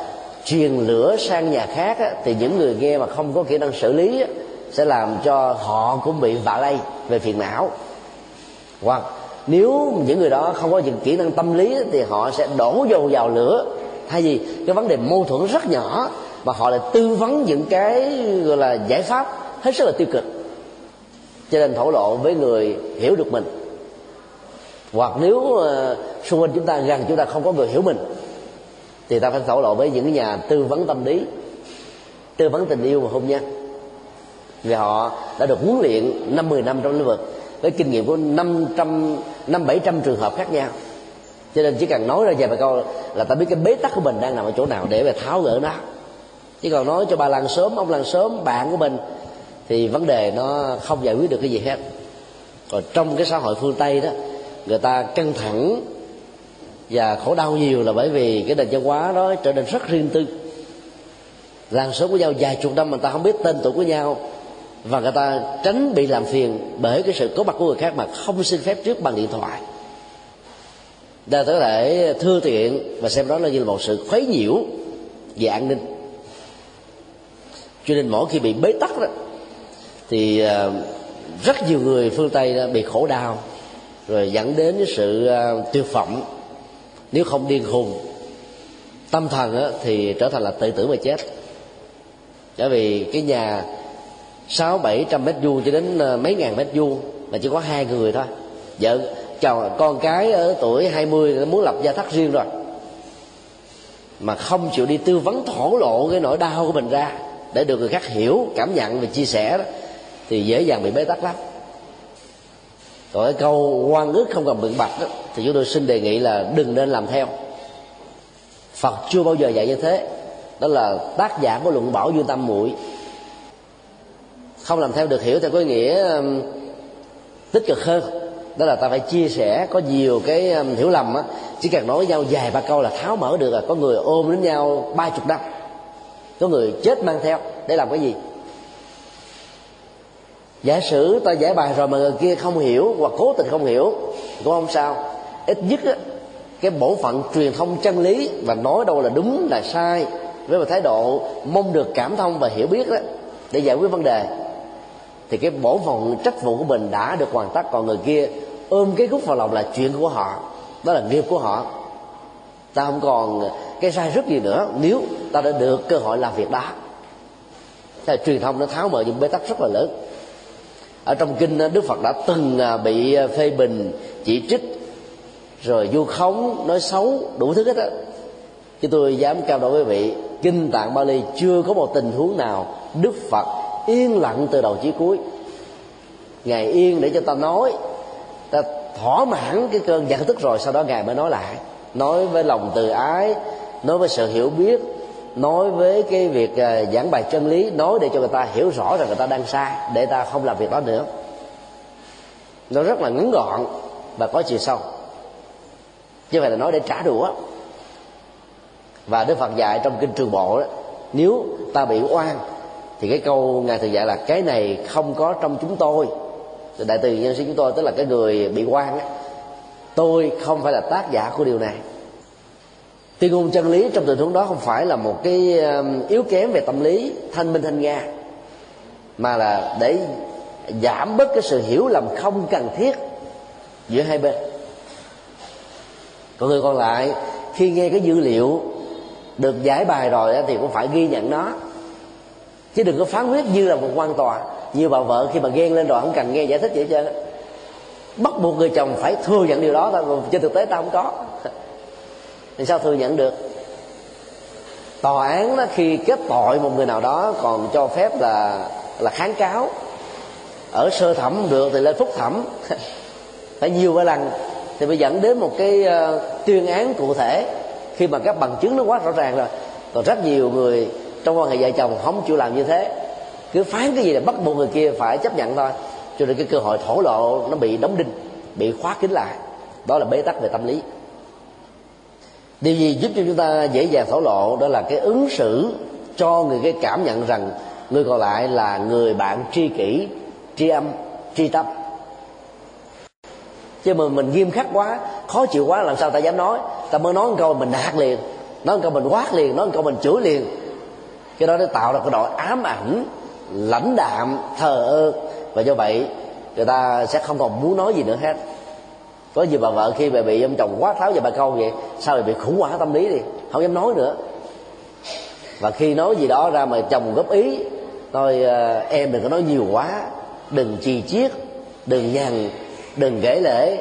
truyền lửa sang nhà khác á, thì những người nghe mà không có kỹ năng xử lý á, sẽ làm cho họ cũng bị vạ lây về phiền não. Hoặc nếu những người đó không có những kỹ năng tâm lý thì họ sẽ đổ dầu vào lửa. Thay vì cái vấn đề mâu thuẫn rất nhỏ mà họ lại tư vấn những cái gọi là giải pháp hết sức là tiêu cực. Cho nên thổ lộ với người hiểu được mình. Hoặc nếu uh, xung quanh chúng ta gần chúng ta không có người hiểu mình thì ta phải thổ lộ với những nhà tư vấn tâm lý tư vấn tình yêu và hôn nhân vì họ đã được huấn luyện năm mười năm trong lĩnh vực với kinh nghiệm của năm trăm, năm bảy trăm trường hợp khác nhau. Cho nên chỉ cần nói ra vài câu là ta biết cái bế tắc của mình đang nằm ở chỗ nào để mà tháo gỡ nó. Chỉ còn nói cho bà làng sớm ông làng sớm bạn của mình, thì vấn đề nó không giải quyết được cái gì hết. Còn trong cái xã hội phương tây đó, người ta căng thẳng và khổ đau nhiều là bởi vì cái nền văn hóa đó trở nên rất riêng tư. Làng xóm của nhau vài chục năm mà ta không biết tên tuổi của nhau và người ta tránh bị làm phiền bởi cái sự có mặt của người khác mà không xin phép trước bằng điện thoại. Ta có thể thưa tiện và xem đó là như là một sự khuấy nhiễu về an ninh. Cho nên mỗi khi bị bế tắc đó, thì ờ, rất nhiều người phương tây bị khổ đau, rồi dẫn đến sự tiêu tuyệt vọng. Nếu không điên khùng, tâm thần thì trở thành là tự tử mà chết. Bởi vì cái nhà sáu bảy trăm mét vuông cho đến ờ, mấy ngàn mét vuông mà chỉ có hai người thôi. Dạ, Vợ chồng con cái ở tuổi 20 muốn lập gia thất riêng rồi. Mà không chịu đi tư vấn thổ lộ cái nỗi đau của mình ra để được người khác hiểu cảm nhận và chia sẻ đó thì dễ dàng bị bế tắc lắm. Còn cái câu quan ước không cần biện bạch đó, thì chúng tôi xin đề nghị là đừng nên làm theo. Phật chưa bao giờ dạy như thế. Đó là tác giả của luận bảo dương tâm muội không làm theo được hiểu theo có nghĩa um, tích cực hơn. Đó là ta phải chia sẻ có nhiều cái um, hiểu lầm á. Chỉ cần nói với nhau vài ba câu là tháo mở được là có người ôm đến nhau ba chục năm. Có người chết mang theo. Để làm cái gì? Giả sử ta giải bài rồi mà người kia không hiểu hoặc cố tình không hiểu cũng không sao. Ít nhất á, cái bổn phận truyền thông chân lý và nói đâu là đúng là sai. Với một thái độ mong được cảm thông và hiểu biết đó để giải quyết vấn đề thì cái bổn phận trách vụ của mình đã được hoàn tất, còn người kia ôm cái gút vào lòng là chuyện của họ, đó là nghiệp của họ. Ta không còn cái sai rất gì nữa, nếu ta đã được cơ hội làm việc đó. Thì truyền thông nó tháo mở những bế tắc rất là lớn. Ở trong kinh đức phật đã từng à, bị à, phê bình, chỉ trích, rồi vu khống, nói xấu, đủ thứ hết á. Chứ tôi dám cao đối với vị, kinh tạng bali chưa có một tình huống nào đức phật yên lặng từ đầu chí cuối. Ngài yên để cho ta nói, ta thỏa mãn cái cơn giận tức rồi, sau đó ngài mới nói lại. Nói với lòng từ ái, nói với sự hiểu biết, nói với cái việc à, giảng bài chân lý, nói để cho người ta hiểu rõ rằng người ta đang sai, để ta không làm việc đó nữa. Nó rất là ngắn gọn và có chiều sâu. Chứ phải là nói để trả đũa. Và đức phật dạy trong kinh trường bộ đó, nếu ta bị oan thì cái câu ngài thường dạy là, cái này không có trong chúng tôi. Đại từ nhân sĩ chúng tôi, tức là cái người bị quan á, tôi không phải là tác giả của điều này. Tuyên ngôn chân lý trong tình huống đó không phải là một cái yếu kém về tâm lý thanh minh thanh nga, mà là để giảm bớt cái sự hiểu lầm không cần thiết giữa hai bên. Còn người còn lại, khi nghe cái dữ liệu được giải bài rồi thì cũng phải ghi nhận nó chứ đừng có phán quyết như là một quan tòa. Như bà vợ khi mà ghen lên rồi không cần nghe giải thích gì hết trơn bắt buộc người chồng phải thừa nhận điều đó thôi trên thực tế ta không có. Thì sao thừa nhận được? Tòa án đó khi kết tội một người nào đó còn cho phép là là kháng cáo. Ở sơ thẩm được thì lên phúc thẩm. Phải nhiều vài lần. Thì mới dẫn đến một cái uh, tuyên án cụ thể. Khi mà các bằng chứng nó quá rõ ràng rồi còn rất nhiều người trong quan hệ vợ chồng, không chịu làm như thế. Cứ phán cái gì là bắt buộc người kia phải chấp nhận thôi. Cho nên cái cơ hội thổ lộ nó bị đóng đinh, bị khóa kín lại. Đó là bế tắc về tâm lý. Điều gì giúp cho chúng ta dễ dàng thổ lộ đó là cái ứng xử cho người cái cảm nhận rằng người còn lại là người bạn tri kỷ, tri âm, tri tâm. Chứ mà mình nghiêm khắc quá, khó chịu quá, làm sao ta dám nói? Ta mới nói một câu mình nạt liền, nói một câu mình quát liền, nói một câu mình chửi liền cái đó nó tạo ra cái nỗi ám ảnh, lãnh đạm, thờ ơ. Và do vậy, người ta sẽ không còn muốn nói gì nữa hết. Có nhiều bà vợ khi bà bị ông chồng quá tháo về bà câu vậy, sao lại bị khủng hoảng tâm lý đi? Không dám nói nữa. Và khi nói gì đó ra mà chồng góp ý, thôi ờ, em đừng có nói nhiều quá. Đừng chi chiết, đừng nhằn đừng kể lễ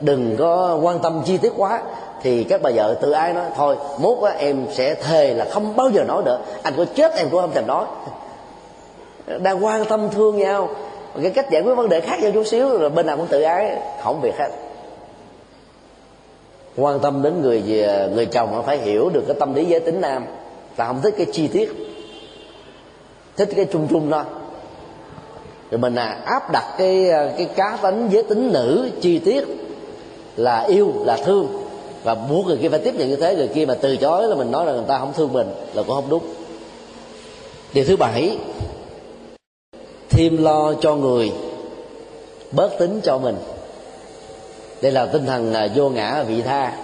đừng có quan tâm chi tiết quá thì các bà vợ tự ai nói thôi mốt á, em sẽ thề là không bao giờ nói nữa. Anh có chết em cũng không thèm nói. Đang quan tâm thương nhau. Cái cách giải quyết vấn đề khác nhau chút xíu rồi bên nào cũng tự ái không việc hết. Quan tâm đến người người chồng phải hiểu được cái tâm lý giới tính nam. Ta không thích cái chi tiết. Thích cái chung chung thôi. Rồi mình à, áp đặt cái à, cái cá tính giới tính nữ chi tiết là yêu là thương và muốn người kia phải tiếp nhận như thế. Người kia mà từ chối là mình nói là người ta không thương mình là cũng không đúng. Điều thứ bảy, thêm lo cho người, bớt tính cho mình. Đây là tinh thần à, vô ngã vị tha.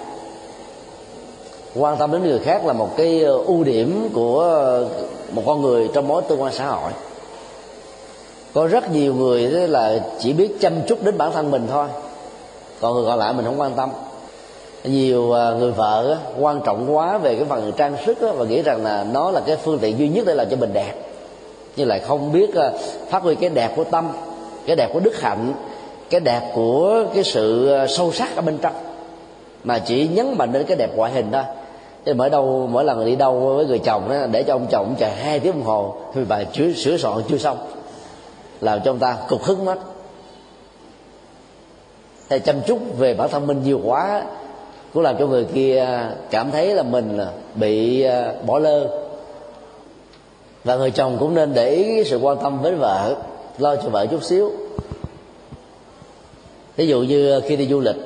Quan tâm đến người khác là một cái ờ, ưu điểm của ờ, một con người trong mối tương quan xã hội. Có rất nhiều người là chỉ biết chăm chút đến bản thân mình thôi. Còn người còn lại mình không quan tâm nhiều à, người vợ quan trọng quá về cái phần trang sức và nghĩ rằng là nó là cái phương tiện duy nhất để làm cho mình đẹp. Nhưng lại không biết à, phát huy cái đẹp của tâm cái đẹp của đức hạnh cái đẹp của cái sự à, sâu sắc ở bên trong. Mà chỉ nhấn mạnh đến cái đẹp ngoại hình thôi. Chứ mỗi đâu mỗi lần đi đâu với người chồng đó để cho ông chồng chờ hai tiếng đồng hồ thì bà sửa, sửa soạn chưa xong. Làm cho ông ta cục hứng mất thì chăm chút về bản thân mình nhiều quá cũng làm cho người kia cảm thấy là mình bị à, bỏ lơ. Và người chồng cũng nên để ý sự quan tâm với vợ, lo cho vợ chút xíu. Ví dụ như khi đi du lịch,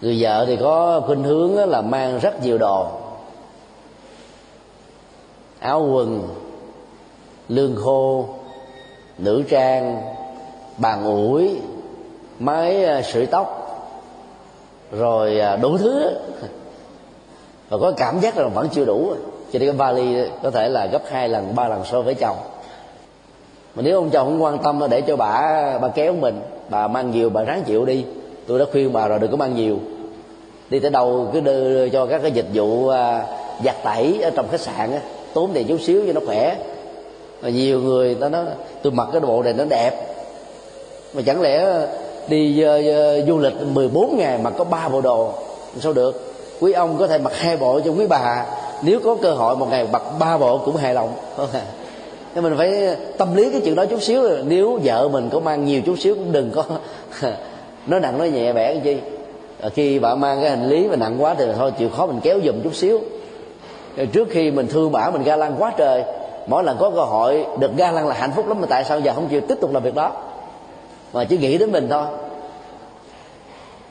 người vợ thì có khuynh hướng là mang rất nhiều đồ. Áo quần, lương khô, nữ trang, bàn ủi, máy à, sưởi tóc rồi à, đủ thứ. Và có cảm giác là vẫn chưa đủ. Cho nên cái vali có thể là gấp hai lần, ba lần so với chồng. Mà nếu ông chồng không quan tâm để cho bà bà kéo mình, bà mang nhiều, bà ráng chịu đi. Tôi đã khuyên bà rồi, đừng có mang nhiều. Đi tới đâu cứ đưa cho các cái dịch vụ à, giặt tẩy ở trong khách sạn á. Tốn tiền chút xíu cho nó khỏe. Mà nhiều người ta nói, tôi mặc cái bộ này nó đẹp. Mà chẳng lẽ đi uh, du lịch 14 ngày mà có ba bộ đồ sao được? Quý ông có thể mặc hai bộ cho quý bà. Nếu có cơ hội một ngày mặc ba bộ cũng hài lòng. Nên mình phải tâm lý cái chuyện đó chút xíu. Nếu vợ mình có mang nhiều chút xíu cũng đừng có nói nặng nói nhẹ bẻ cái chi. Ờ, khi bà mang cái hành lý mà nặng quá thì thôi chịu khó mình kéo dùm chút xíu. Trước khi mình thương bả mình ga lăng quá trời. Mỗi lần có cơ hội được ga lăng là hạnh phúc lắm mà tại sao giờ không chịu tiếp tục làm việc đó? Mà chỉ nghĩ đến mình thôi.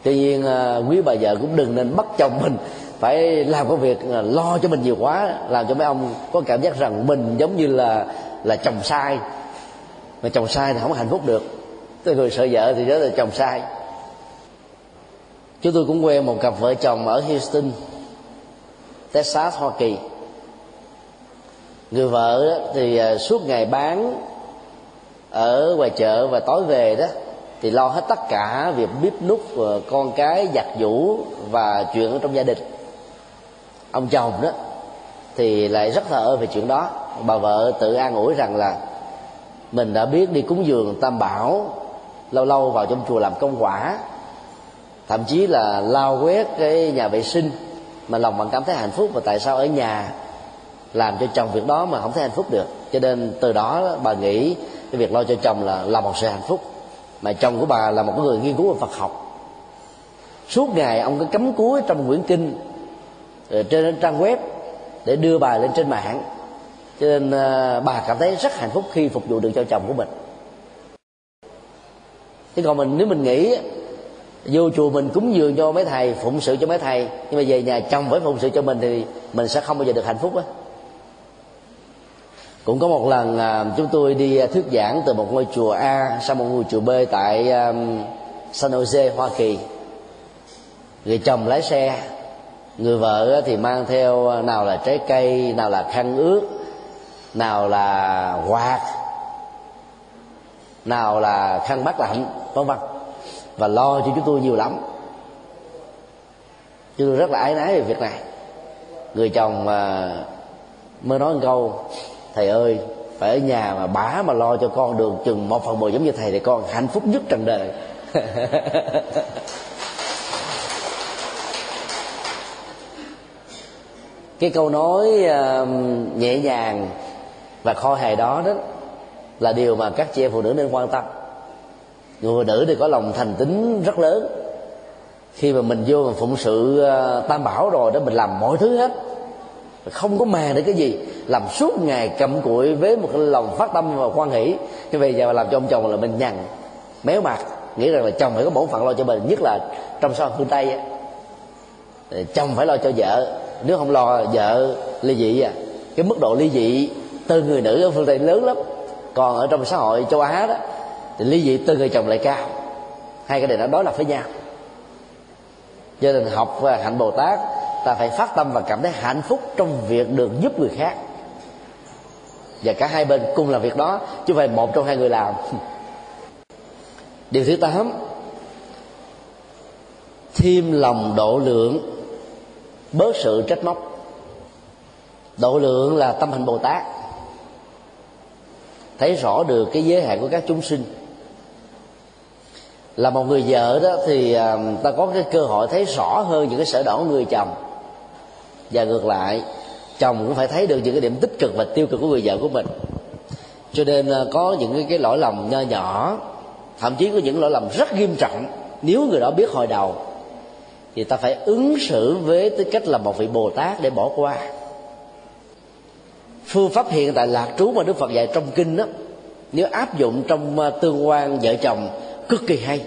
Tuy nhiên à, quý bà vợ cũng đừng nên bắt chồng mình phải làm công việc à, lo cho mình nhiều quá, làm cho mấy ông có cảm giác rằng mình giống như là là chồng sai. Mà chồng sai thì không hạnh phúc được. Tôi người sợ vợ thì đó là chồng sai. Chúng tôi cũng quen một cặp vợ chồng ở Houston, Texas, Hoa Kỳ. Người vợ thì à, suốt ngày bán ở ngoài chợ và tối về đó, thì lo hết tất cả việc bếp nút ờ, con cái, giặt giũ và chuyện ở trong gia đình. Ông chồng đó, thì lại rất thờ ơ về chuyện đó. Bà vợ tự an ủi rằng là mình đã biết đi cúng dường tam bảo, lâu lâu vào trong chùa làm công quả. Thậm chí là lao quét cái nhà vệ sinh mà lòng bạn cảm thấy hạnh phúc và tại sao ở nhà làm cho chồng việc đó mà không thấy hạnh phúc được. Cho nên từ đó bà nghĩ cái việc lo cho chồng là là một sự hạnh phúc. Mà chồng của bà là một người nghiên cứu về Phật học. Suốt ngày ông cứ cắm cúi trong quyển kinh ờ, trên trang web để đưa bài lên trên mạng. Cho nên ờ, bà cảm thấy rất hạnh phúc khi phục vụ được cho chồng của mình. Thế còn mình, nếu mình nghĩ, vô chùa mình cúng dường cho mấy thầy, phụng sự cho mấy thầy, nhưng mà về nhà chồng phải phụng sự cho mình thì mình sẽ không bao giờ được hạnh phúc á cũng có một lần à, chúng tôi đi à, thuyết giảng từ một ngôi chùa A sang một ngôi chùa B tại à, San Jose Hoa Kỳ. Người chồng lái xe người vợ thì mang theo à, nào là trái cây nào là khăn ướt nào là quạt nào là khăn bát lạnh vân vân. Và lo cho chúng tôi nhiều lắm. Chúng tôi rất là ái nái về việc này. Người chồng mà mới nói một câu thầy ơi phải ở nhà mà bả mà lo cho con được chừng một phần mười giống như thầy thì con hạnh phúc nhất trần đời. Cái câu nói uh, nhẹ nhàng và kho hề đó đó là điều mà các chị em phụ nữ nên quan tâm. Người phụ nữ thì có lòng thành tín rất lớn. Khi mà mình vô mà phụng sự uh, tam bảo rồi đó mình làm mọi thứ hết không có màng để cái gì. Làm suốt ngày cầm cụi với một cái lòng phát tâm và quan hỷ. Như vậy giờ làm cho ông chồng là mình nhằn, méo mặt. Nghĩ rằng là chồng phải có bổn phận lo cho mình, nhất là trong xã hội phương tây chồng phải lo cho vợ. Nếu không lo, vợ ly dị à. Cái mức độ ly dị từ người nữ ở phương tây lớn lắm. Còn ở trong xã hội châu á đó, thì ly dị từ người chồng lại cao. Hai cái này nó đối lập với nhau. Cho nên học và hạnh bồ tát ta phải phát tâm và cảm thấy hạnh phúc trong việc được giúp người khác. Và cả hai bên cùng làm việc đó, chứ không phải một trong hai người làm. Điều thứ tám, thêm lòng độ lượng bớt sự trách móc. Độ lượng là tâm hành bồ tát. Thấy rõ được cái giới hạn của các chúng sinh. Là một người vợ đó thì à, ta có cái cơ hội thấy rõ hơn những cái sở đỏ của người chồng và ngược lại chồng cũng phải thấy được những cái điểm tích cực và tiêu cực của người vợ của mình. Cho nên ờ, có những cái, cái lỗi lầm nho nhỏ thậm chí có những lỗi lầm rất nghiêm trọng. Nếu người đó biết hồi đầu thì ta phải ứng xử với tư cách là một vị bồ tát để bỏ qua. Phương pháp hiện tại lạc trú mà đức phật dạy trong kinh đó nếu áp dụng trong ờ, tương quan vợ chồng cực kỳ hay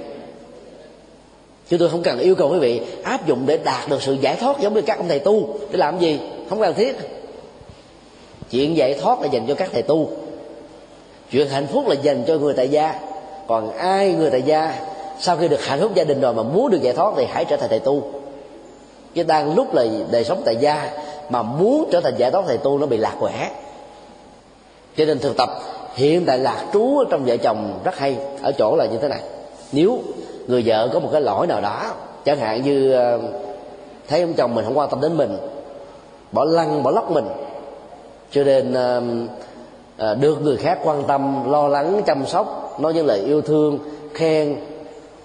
chứ tôi không cần yêu cầu quý vị áp dụng để đạt được sự giải thoát giống như các ông thầy tu. Để làm gì? Không cần thiết. Chuyện giải thoát là dành cho các thầy tu. Chuyện hạnh phúc là dành cho người tại gia. Còn ai người tại gia, sau khi được hạnh phúc gia đình rồi mà muốn được giải thoát thì hãy trở thành thầy tu. Chứ đang lúc là đời sống tại gia mà muốn trở thành giải thoát thầy tu nó bị lạc quẻ. Cho nên thực tập hiện tại lạc trú trong vợ chồng rất hay. Ở chỗ là như thế này. Nếu người vợ có một cái lỗi nào đó, chẳng hạn như ờ, thấy ông chồng mình không quan tâm đến mình, bỏ lăng bỏ lóc mình, cho nên ờ, ờ, được người khác quan tâm, lo lắng, chăm sóc, nói những lời yêu thương, khen,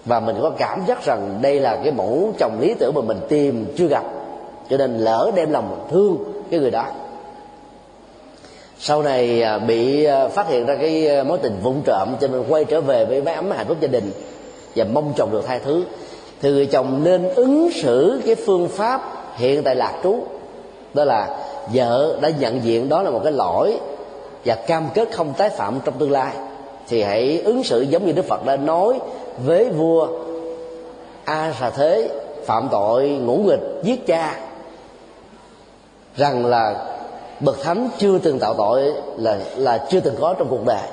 và mình có cảm giác rằng đây là cái mẫu chồng lý tưởng mà mình tìm, chưa gặp, cho nên lỡ đem lòng thương cái người đó. Sau này bị phát hiện ra cái mối tình vụng trộm, cho nên quay trở về với mái ấm hạnh phúc gia đình và mong chồng được tha thứ. Thì người chồng nên ứng xử cái phương pháp hiện tại lạc trú. Đó là vợ đã nhận diện đó là một cái lỗi và cam kết không tái phạm trong tương lai. Thì hãy ứng xử giống như đức phật đã nói với vua a xà thế phạm tội ngũ nghịch giết cha, rằng là bậc thánh chưa từng tạo tội là là chưa từng có trong cuộc đời.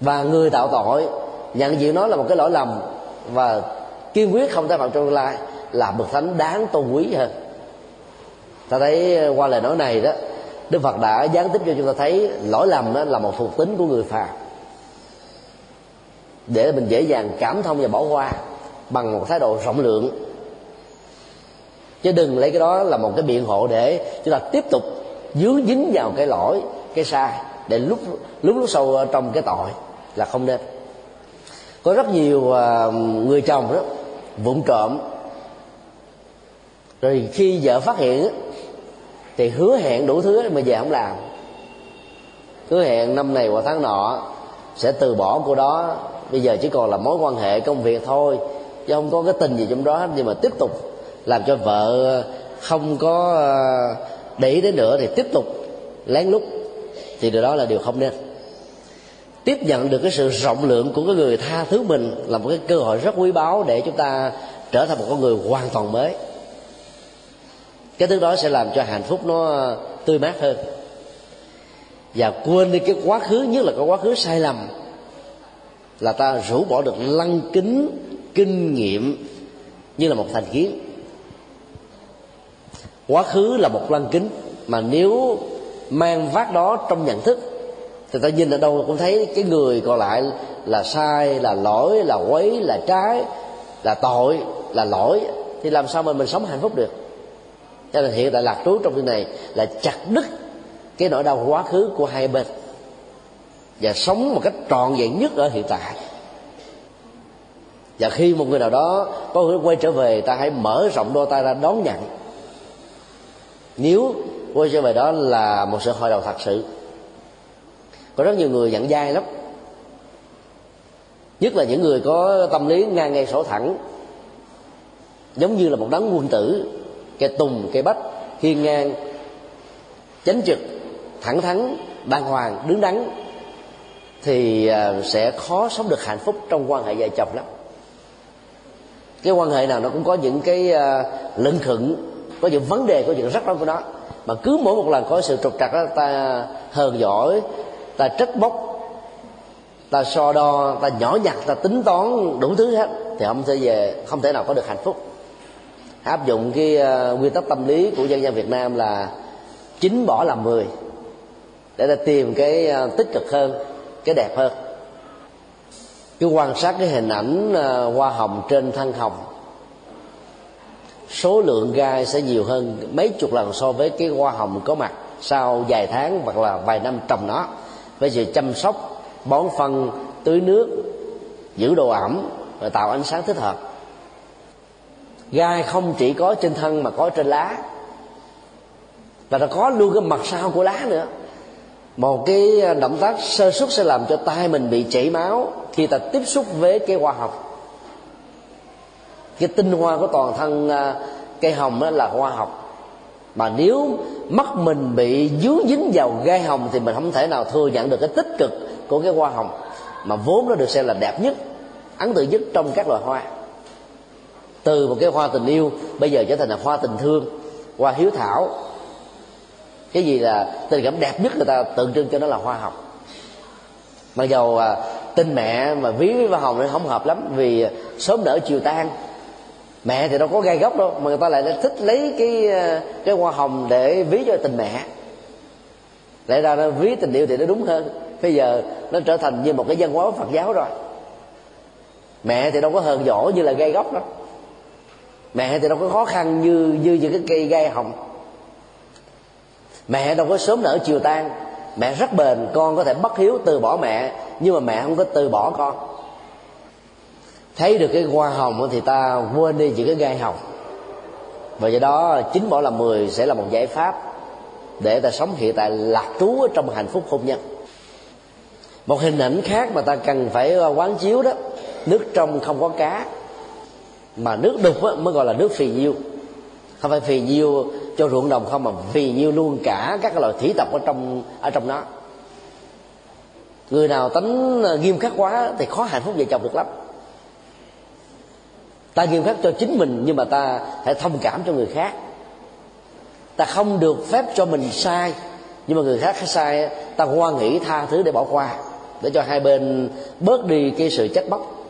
Và người tạo tội nhận diện nó là một cái lỗi lầm. Và kiên quyết không tái phạm trong tương lai là bậc thánh đáng tôn quý hơn ta thấy ờ, qua lời nói này đó, đức phật đã gián tiếp cho chúng ta thấy lỗi lầm đó là một thuộc tính của người phàm. Để mình dễ dàng cảm thông và bỏ qua bằng một thái độ rộng lượng. Chứ đừng lấy cái đó là một cái biện hộ để chúng ta tiếp tục dướng dính vào cái lỗi, cái sai, để lúc lúc lúc sâu ờ, trong cái tội là không nên có rất nhiều à, người chồng đó vụng trộm. Rồi khi vợ phát hiện thì hứa hẹn đủ thứ mà về không làm. Hứa hẹn năm này qua tháng nọ sẽ từ bỏ cô đó. Bây giờ chỉ còn là mối quan hệ, công việc thôi, chứ không có cái tình gì trong đó hết. Nhưng mà tiếp tục làm cho vợ không có à, để ý đến nữa thì tiếp tục lén lút. Thì điều đó là điều không nên tiếp nhận được cái sự rộng lượng của cái người tha thứ mình là một cái cơ hội rất quý báu để chúng ta trở thành một con người hoàn toàn mới. Cái thứ đó sẽ làm cho hạnh phúc nó tươi mát hơn. Và quên đi cái quá khứ, nhất là cái quá khứ sai lầm, là ta rũ bỏ được lăng kính kinh nghiệm như là một thành kiến. Quá khứ là một lăng kính mà nếu mang vác đó trong nhận thức thì ta nhìn ở đâu cũng thấy cái người còn lại là sai, là lỗi, là quấy, là trái, là tội, là lỗi. Thì làm sao mà mình sống hạnh phúc được? Cho nên hiện tại lạc trú trong cái này là chặt đứt cái nỗi đau quá khứ của hai bên. Và sống một cách trọn vẹn nhất ở hiện tại. Và khi một người nào đó có hướng quay trở về, ta hãy mở rộng đôi tay ra đón nhận. Nếu quay trở về đó là một sự hồi đầu thật sự có rất nhiều người dặn dai lắm. Nhất là những người có tâm lý ngang ngay sổ thẳng. Giống như là một đấng quân tử cây tùng cây bách, hiên ngang, chánh trực, thẳng thắn, đàng hoàng, đứng đắn, thì à, sẽ khó sống được hạnh phúc trong quan hệ vợ chồng lắm. Cái quan hệ nào nó cũng có những cái à, lưng khựng, có những vấn đề, có những rắc rối của nó. Mà cứ mỗi một lần có sự trục trặc đó, ta hờn giỏi ta trách móc. Ta so đo ta nhỏ nhặt ta tính toán đủ thứ hết. Thì không thể về không thể nào có được hạnh phúc. Áp dụng cái ờ, uh, nguyên tắc tâm lý của dân gian Việt Nam là chín bỏ làm mười để ta tìm cái uh, tích cực hơn cái đẹp hơn. Cứ quan sát cái hình ảnh uh, hoa hồng trên thân hồng. Số lượng gai sẽ nhiều hơn mấy chục lần so với cái hoa hồng có mặt sau vài tháng hoặc là vài năm trồng nó với sự chăm sóc, bón phân, tưới nước, giữ độ ẩm và tạo ánh sáng thích hợp. Gai không chỉ có trên thân mà có trên lá. Và nó có luôn cái mặt sau của lá nữa. Một cái động tác sơ xuất sẽ làm cho tay mình bị chảy máu khi ta tiếp xúc với cái hoa hồng. Cái tinh hoa của toàn thân à, cây hồng đó là hoa hồng mà nếu mắt mình bị dướng dính vào gai hồng thì mình không thể nào thừa nhận được cái tích cực của cái hoa hồng. Mà vốn nó được xem là đẹp nhất ấn tượng nhất trong các loài hoa. Từ một cái hoa tình yêu bây giờ trở thành là hoa tình thương hoa hiếu thảo. Cái gì là tình cảm đẹp nhất người ta tượng trưng cho nó là hoa hồng. Mặc dầu à, tin mẹ mà ví với hoa hồng nó không hợp lắm vì sớm nở chiều tan mẹ thì đâu có gai gốc đâu, mà người ta lại thích lấy cái ờ, cái hoa hồng để ví cho tình mẹ. Lẽ ra nó ví tình yêu thì nó đúng hơn. Bây giờ nó trở thành như một cái văn hóa phật giáo rồi. Mẹ thì đâu có hờn dỗi như là gai gốc đâu. Mẹ thì đâu có khó khăn như như những cái cây gai hồng. Mẹ đâu có sớm nở chiều tan. Mẹ rất bền, con có thể bất hiếu từ bỏ mẹ, nhưng mà mẹ không có từ bỏ con thấy được cái hoa hồng thì ta quên đi những cái gai hồng. Và do đó, chính bỏ làm mười sẽ là một giải pháp để ta sống hiện tại lạc trú trong hạnh phúc hôn nhân. Một hình ảnh khác mà ta cần phải ờ, quán chiếu đó, nước trong không có cá, mà nước đục mới gọi là nước phì nhiêu. Không phải phì nhiêu cho ruộng đồng không, mà vì nhiêu luôn cả các loại thủy tộc ở trong ở trong nó. Người nào tính ờ, nghiêm khắc quá thì khó hạnh phúc vợ chồng được lắm ta nghiêm khắc cho chính mình, nhưng mà ta hãy thông cảm cho người khác. Ta không được phép cho mình sai, nhưng mà người khác sai, ta hoan nghĩ tha thứ để bỏ qua, để cho hai bên bớt đi cái sự trách móc.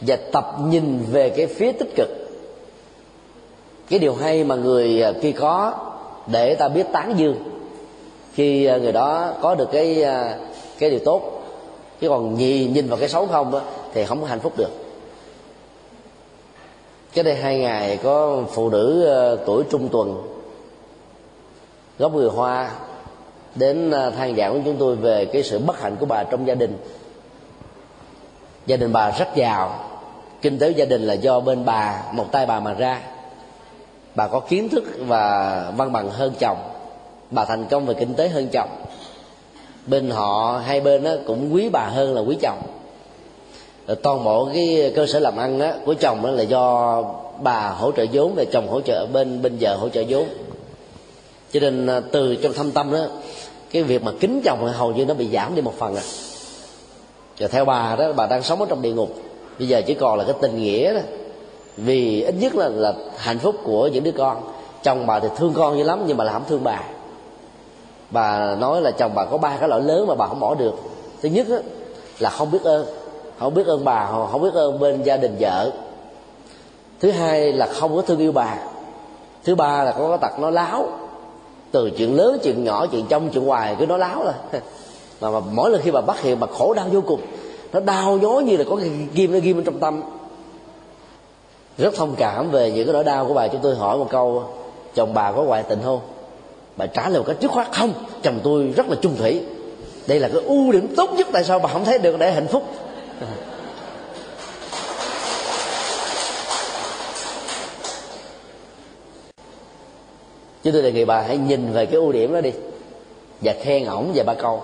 Và tập nhìn về cái phía tích cực. Cái điều hay mà người à, kia có để ta biết tán dương. Khi à, người đó có được cái à, cái điều tốt, chứ còn nhìn nhìn vào cái xấu không thì không có hạnh phúc được cái đây hai ngày có phụ nữ ờ, tuổi trung tuần, gốc người hoa đến ờ, than giảng với chúng tôi về cái sự bất hạnh của bà trong gia đình. Gia đình bà rất giàu, kinh tế gia đình là do bên bà, một tay bà mà ra. Bà có kiến thức và văn bằng hơn chồng, bà thành công về kinh tế hơn chồng. Bên họ, hai bên đó cũng quý bà hơn là quý chồng. Ờ, toàn bộ cái cơ sở làm ăn đó, của chồng đó là do bà hỗ trợ vốn và chồng hỗ trợ bên bên vợ hỗ trợ vốn. Cho nên ờ, từ trong thâm tâm đó cái việc mà kính chồng hầu như nó bị giảm đi một phần à. Và theo bà đó bà đang sống ở trong địa ngục. Bây giờ chỉ còn là cái tình nghĩa đó. Vì ít nhất là là hạnh phúc của những đứa con. Chồng bà thì thương con dữ lắm nhưng mà là không thương bà. Bà nói là chồng bà có ba cái lỗi lớn mà bà không bỏ được. Thứ nhất đó, là không biết ơn không biết ơn bà họ không biết ơn bên gia đình vợ. Thứ hai là không có thương yêu bà. Thứ ba là có cái tật nó láo. Từ chuyện lớn chuyện nhỏ chuyện trong chuyện ngoài cứ nó láo là. Mà, mà mỗi lần khi bà bắt hiện bà khổ đau vô cùng nó đau nhói như là có cái kim nó ghim bên trong tâm. Rất thông cảm về những cái nỗi đau của bà. Chúng tôi hỏi một câu chồng bà có ngoại tình không? Bà trả lời một cách dứt khoát không chồng tôi rất là trung thủy. Đây là cái ưu điểm tốt nhất tại sao bà không thấy được để hạnh phúc chứ tôi đề nghị bà hãy nhìn về cái ưu điểm đó đi và khen ổng về ba câu.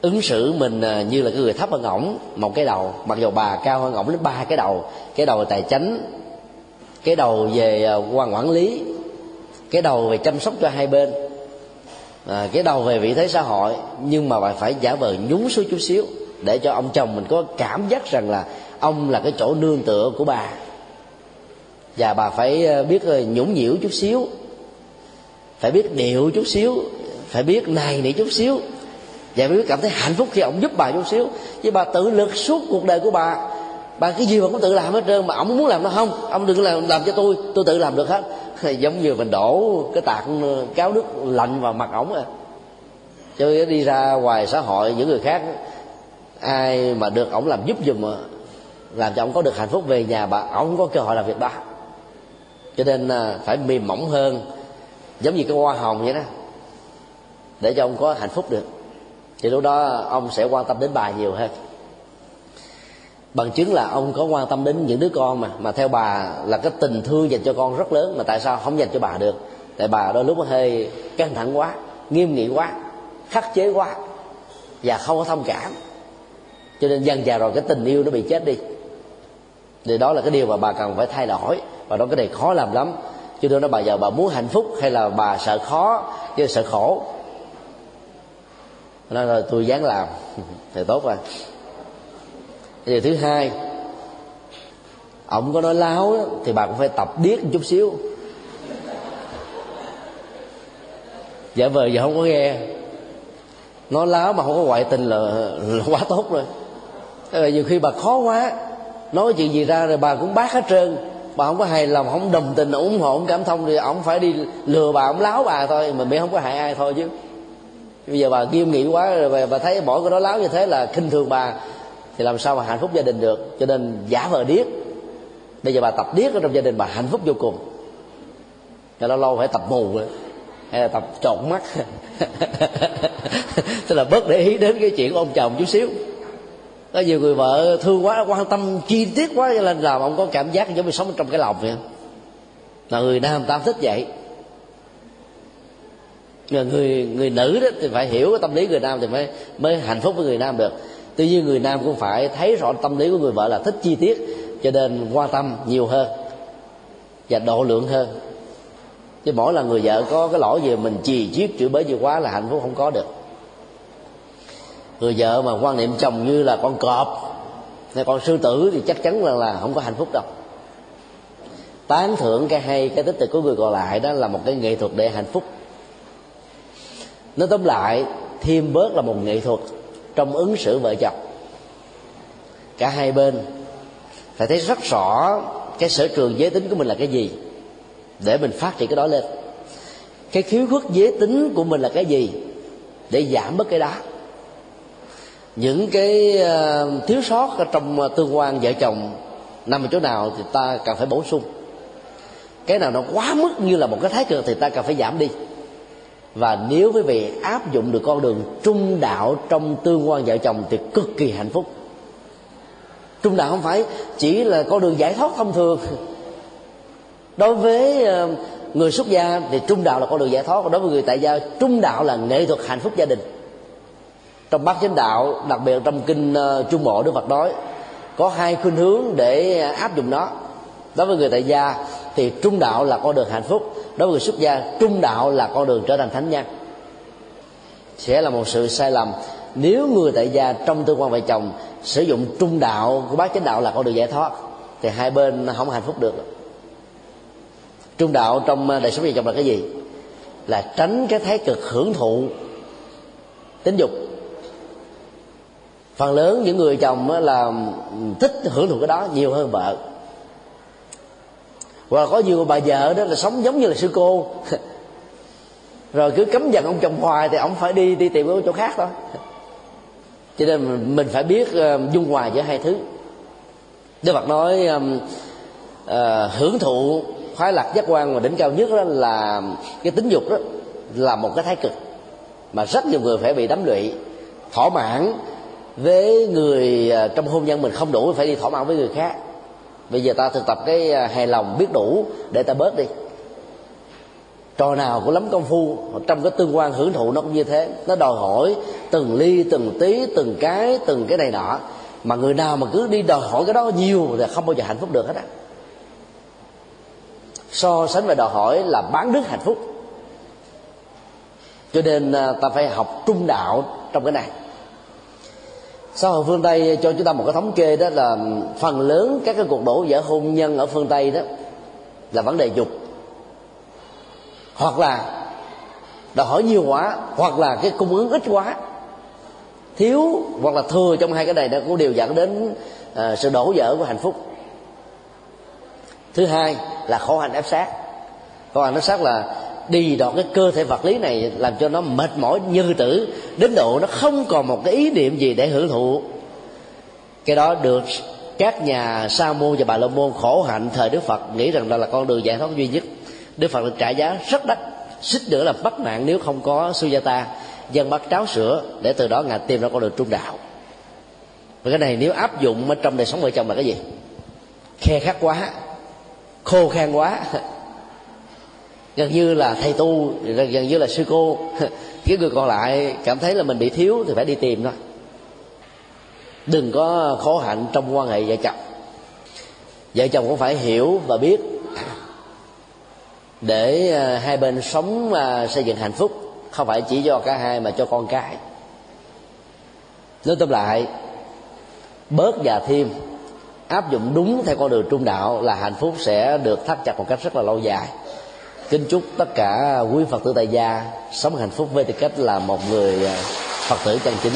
Ứng xử mình à, như là cái người thấp hơn ổng một cái đầu mặc dù bà cao hơn ổng đến ba cái đầu cái đầu về tài chánh cái đầu về à, quan quản lý cái đầu về chăm sóc cho hai bên à, cái đầu về vị thế xã hội nhưng mà bà phải giả vờ nhún xuống chút xíu để cho ông chồng mình có cảm giác rằng là ông là cái chỗ nương tựa của bà. Và bà phải ờ, biết ờ, nhũng nhiễu chút xíu, phải biết điệu chút xíu, phải biết này nỉ chút xíu, và mới cảm thấy hạnh phúc khi ông giúp bà chút xíu. Chứ bà tự lực suốt cuộc đời của bà bà cái gì mà cũng tự làm hết trơn, mà ông muốn làm nó không, ông đừng làm làm cho tôi tôi tự làm được hết. Giống như mình đổ cái tạc ờ, cáo nước lạnh vào mặt ổng à. Chứ đi ra ngoài xã hội, những người khác ai mà được ổng làm giúp giùm làm cho ổng có được hạnh phúc về nhà bà, ổng có cơ hội làm việc đó. Cho nên à, phải mềm mỏng hơn, giống như cái hoa hồng vậy đó, để cho ông có hạnh phúc được. Thì lúc đó ông sẽ quan tâm đến bà nhiều hơn. Bằng chứng là ông có quan tâm đến những đứa con mà mà theo bà là cái tình thương dành cho con rất lớn, mà tại sao không dành cho bà được? Tại bà đôi lúc hơi căng thẳng quá, nghiêm nghị quá, khắc chế quá và không có thông cảm cho nên dần già rồi cái tình yêu nó bị chết đi. Thì đó là cái điều mà bà cần phải thay đổi. Và đó cái này khó làm lắm. Cho nên nó bà giờ bà muốn hạnh phúc hay là bà sợ khó? Chứ sợ khổ. Nói là tôi dám làm. Thì tốt rồi. Điều thứ hai ông có nói láo thì bà cũng phải tập biết một chút xíu. Giả vờ giờ không có nghe. Nói láo mà không có ngoại tình là, là quá tốt rồi. Thế là nhiều khi bà khó quá. Nói chuyện gì ra rồi bà cũng bác hết trơn. Bà không có hài lòng, không đồng tình, ủng hộ, không cảm thông thì ông phải đi lừa bà ông láo bà thôi. Mà miễn không có hại ai thôi chứ. Bây giờ bà nghiêm nghị quá rồi bà thấy mỗi cái đó láo như thế là khinh thường bà, thì làm sao mà hạnh phúc gia đình được? Cho nên giả vờ điếc. Bây giờ bà tập điếc ở trong gia đình, bà hạnh phúc vô cùng. Cho lâu lâu phải tập mù rồi. Hay là tập trộn mắt. Tức là bớt để ý đến cái chuyện ông chồng chút xíu có nhiều người vợ thương quá, quan tâm, chi tiết quá, cho nên làm ông có cảm giác giống như sống trong cái lòng vậy. Là người nam ta thích vậy. Người người người nữ đó thì phải hiểu cái tâm lý người nam thì mới mới hạnh phúc với người nam được. Tuy nhiên người nam cũng phải thấy rõ tâm lý của người vợ là thích chi tiết, cho nên quan tâm nhiều hơn và độ lượng hơn. Chứ mỗi lần người vợ có cái lỗi gì mình chì chiết chửi bới gì quá là hạnh phúc không có được người vợ mà quan niệm chồng như là con cọp hay con sư tử thì chắc chắn là, là không có hạnh phúc đâu. Tán thưởng cái hay cái tích cực của người còn lại đó là một cái nghệ thuật để hạnh phúc. Nói tóm lại thêm bớt là một nghệ thuật trong ứng xử vợ chồng. Cả hai bên phải thấy rất rõ cái sở trường giới tính của mình là cái gì để mình phát triển cái đó lên. Cái khiếu khuyết giới tính của mình là cái gì để giảm bớt cái đó những cái ờ, thiếu sót ở trong ờ, tương quan vợ chồng nằm ở chỗ nào thì ta cần phải bổ sung. Cái nào nó quá mức như là một cái thái cực thì ta cần phải giảm đi. Và nếu quý vị áp dụng được con đường trung đạo trong tương quan vợ chồng thì cực kỳ hạnh phúc. Trung đạo không phải chỉ là con đường giải thoát thông thường. Đối với ờ, người xuất gia thì trung đạo là con đường giải thoát, còn đối với người tại gia, trung đạo là nghệ thuật hạnh phúc gia đình trong bát chánh đạo, đặc biệt trong kinh ờ, trung bộ đức phật nói, có hai khuynh hướng để áp dụng nó. Đối với người tại gia thì trung đạo là con đường hạnh phúc, đối với người xuất gia, trung đạo là con đường trở thành thánh nhân. Sẽ là một sự sai lầm. Nếu người tại gia trong tương quan vợ chồng sử dụng trung đạo của bát chánh đạo là con đường giải thoát, thì hai bên không hạnh phúc được. Trung đạo trong đời sống vợ chồng là cái gì? Là tránh cái thái cực hưởng thụ tính dục phần lớn những người chồng là thích hưởng thụ cái đó nhiều hơn vợ. Hoặc có nhiều bà vợ đó là sống giống như là sư cô. Rồi cứ cấm dần ông chồng hoài thì ông phải đi đi tìm ở chỗ khác thôi. Cho nên mình phải biết uh, dung hòa giữa hai thứ. Đức phật nói um, uh, hưởng thụ khoái lạc giác quan mà đỉnh cao nhất đó là cái tính dục đó là một cái thái cực mà rất nhiều người phải bị đắm lụy thỏa mãn với người à, trong hôn nhân mình không đủ phải đi thỏa mãn với người khác. Bây giờ ta thực tập cái à, hài lòng biết đủ để ta bớt đi. Trò nào cũng lắm công phu trong cái tương quan hưởng thụ nó cũng như thế. Nó đòi hỏi từng ly, từng tí, từng cái từng cái này nọ. Mà người nào mà cứ đi đòi hỏi cái đó nhiều thì không bao giờ hạnh phúc được hết á. So sánh và đòi hỏi là bán đứt hạnh phúc. Cho nên à, ta phải học trung đạo trong cái này xã hội phương tây cho chúng ta một cái thống kê đó là phần lớn các cái cuộc đổ vỡ hôn nhân ở phương tây đó là vấn đề dục. Hoặc là đòi hỏi nhiều quá hoặc là cái cung ứng ít quá. Thiếu hoặc là thừa trong hai cái này nó cũng đều dẫn đến à, sự đổ vỡ của hạnh phúc. Thứ hai là khổ hạnh ép sát khổ hạnh ép sát là đi đọt cái cơ thể vật lý này làm cho nó mệt mỏi như tử, đến độ nó không còn một cái ý niệm gì để hưởng thụ. Cái đó được các nhà sa môn và bà la môn khổ hạnh thời đức phật nghĩ rằng đó là con đường giải thoát duy nhất. Đức phật được trả giá rất đắt, xích nữa là bắt nạn nếu không có sujata dân bắt cháo sữa để từ đó ngài tìm ra con đường trung đạo. Và cái này nếu áp dụng ở trong đời sống vợ chồng là cái gì? Khe khắc quá, khô khan quá gần như là thầy tu gần như là sư cô. Cái người còn lại cảm thấy là mình bị thiếu thì phải đi tìm thôi. Đừng có khổ hạnh trong quan hệ vợ chồng. Vợ chồng cũng phải hiểu và biết để à, hai bên sống à, xây dựng hạnh phúc không phải chỉ cho cả hai mà cho con cái. Nói tóm lại bớt và thêm áp dụng đúng theo con đường trung đạo là hạnh phúc sẽ được thắt chặt một cách rất là lâu dài kính chúc tất cả quý phật tử tại gia sống hạnh phúc với tư cách là một người à, phật tử chân chính.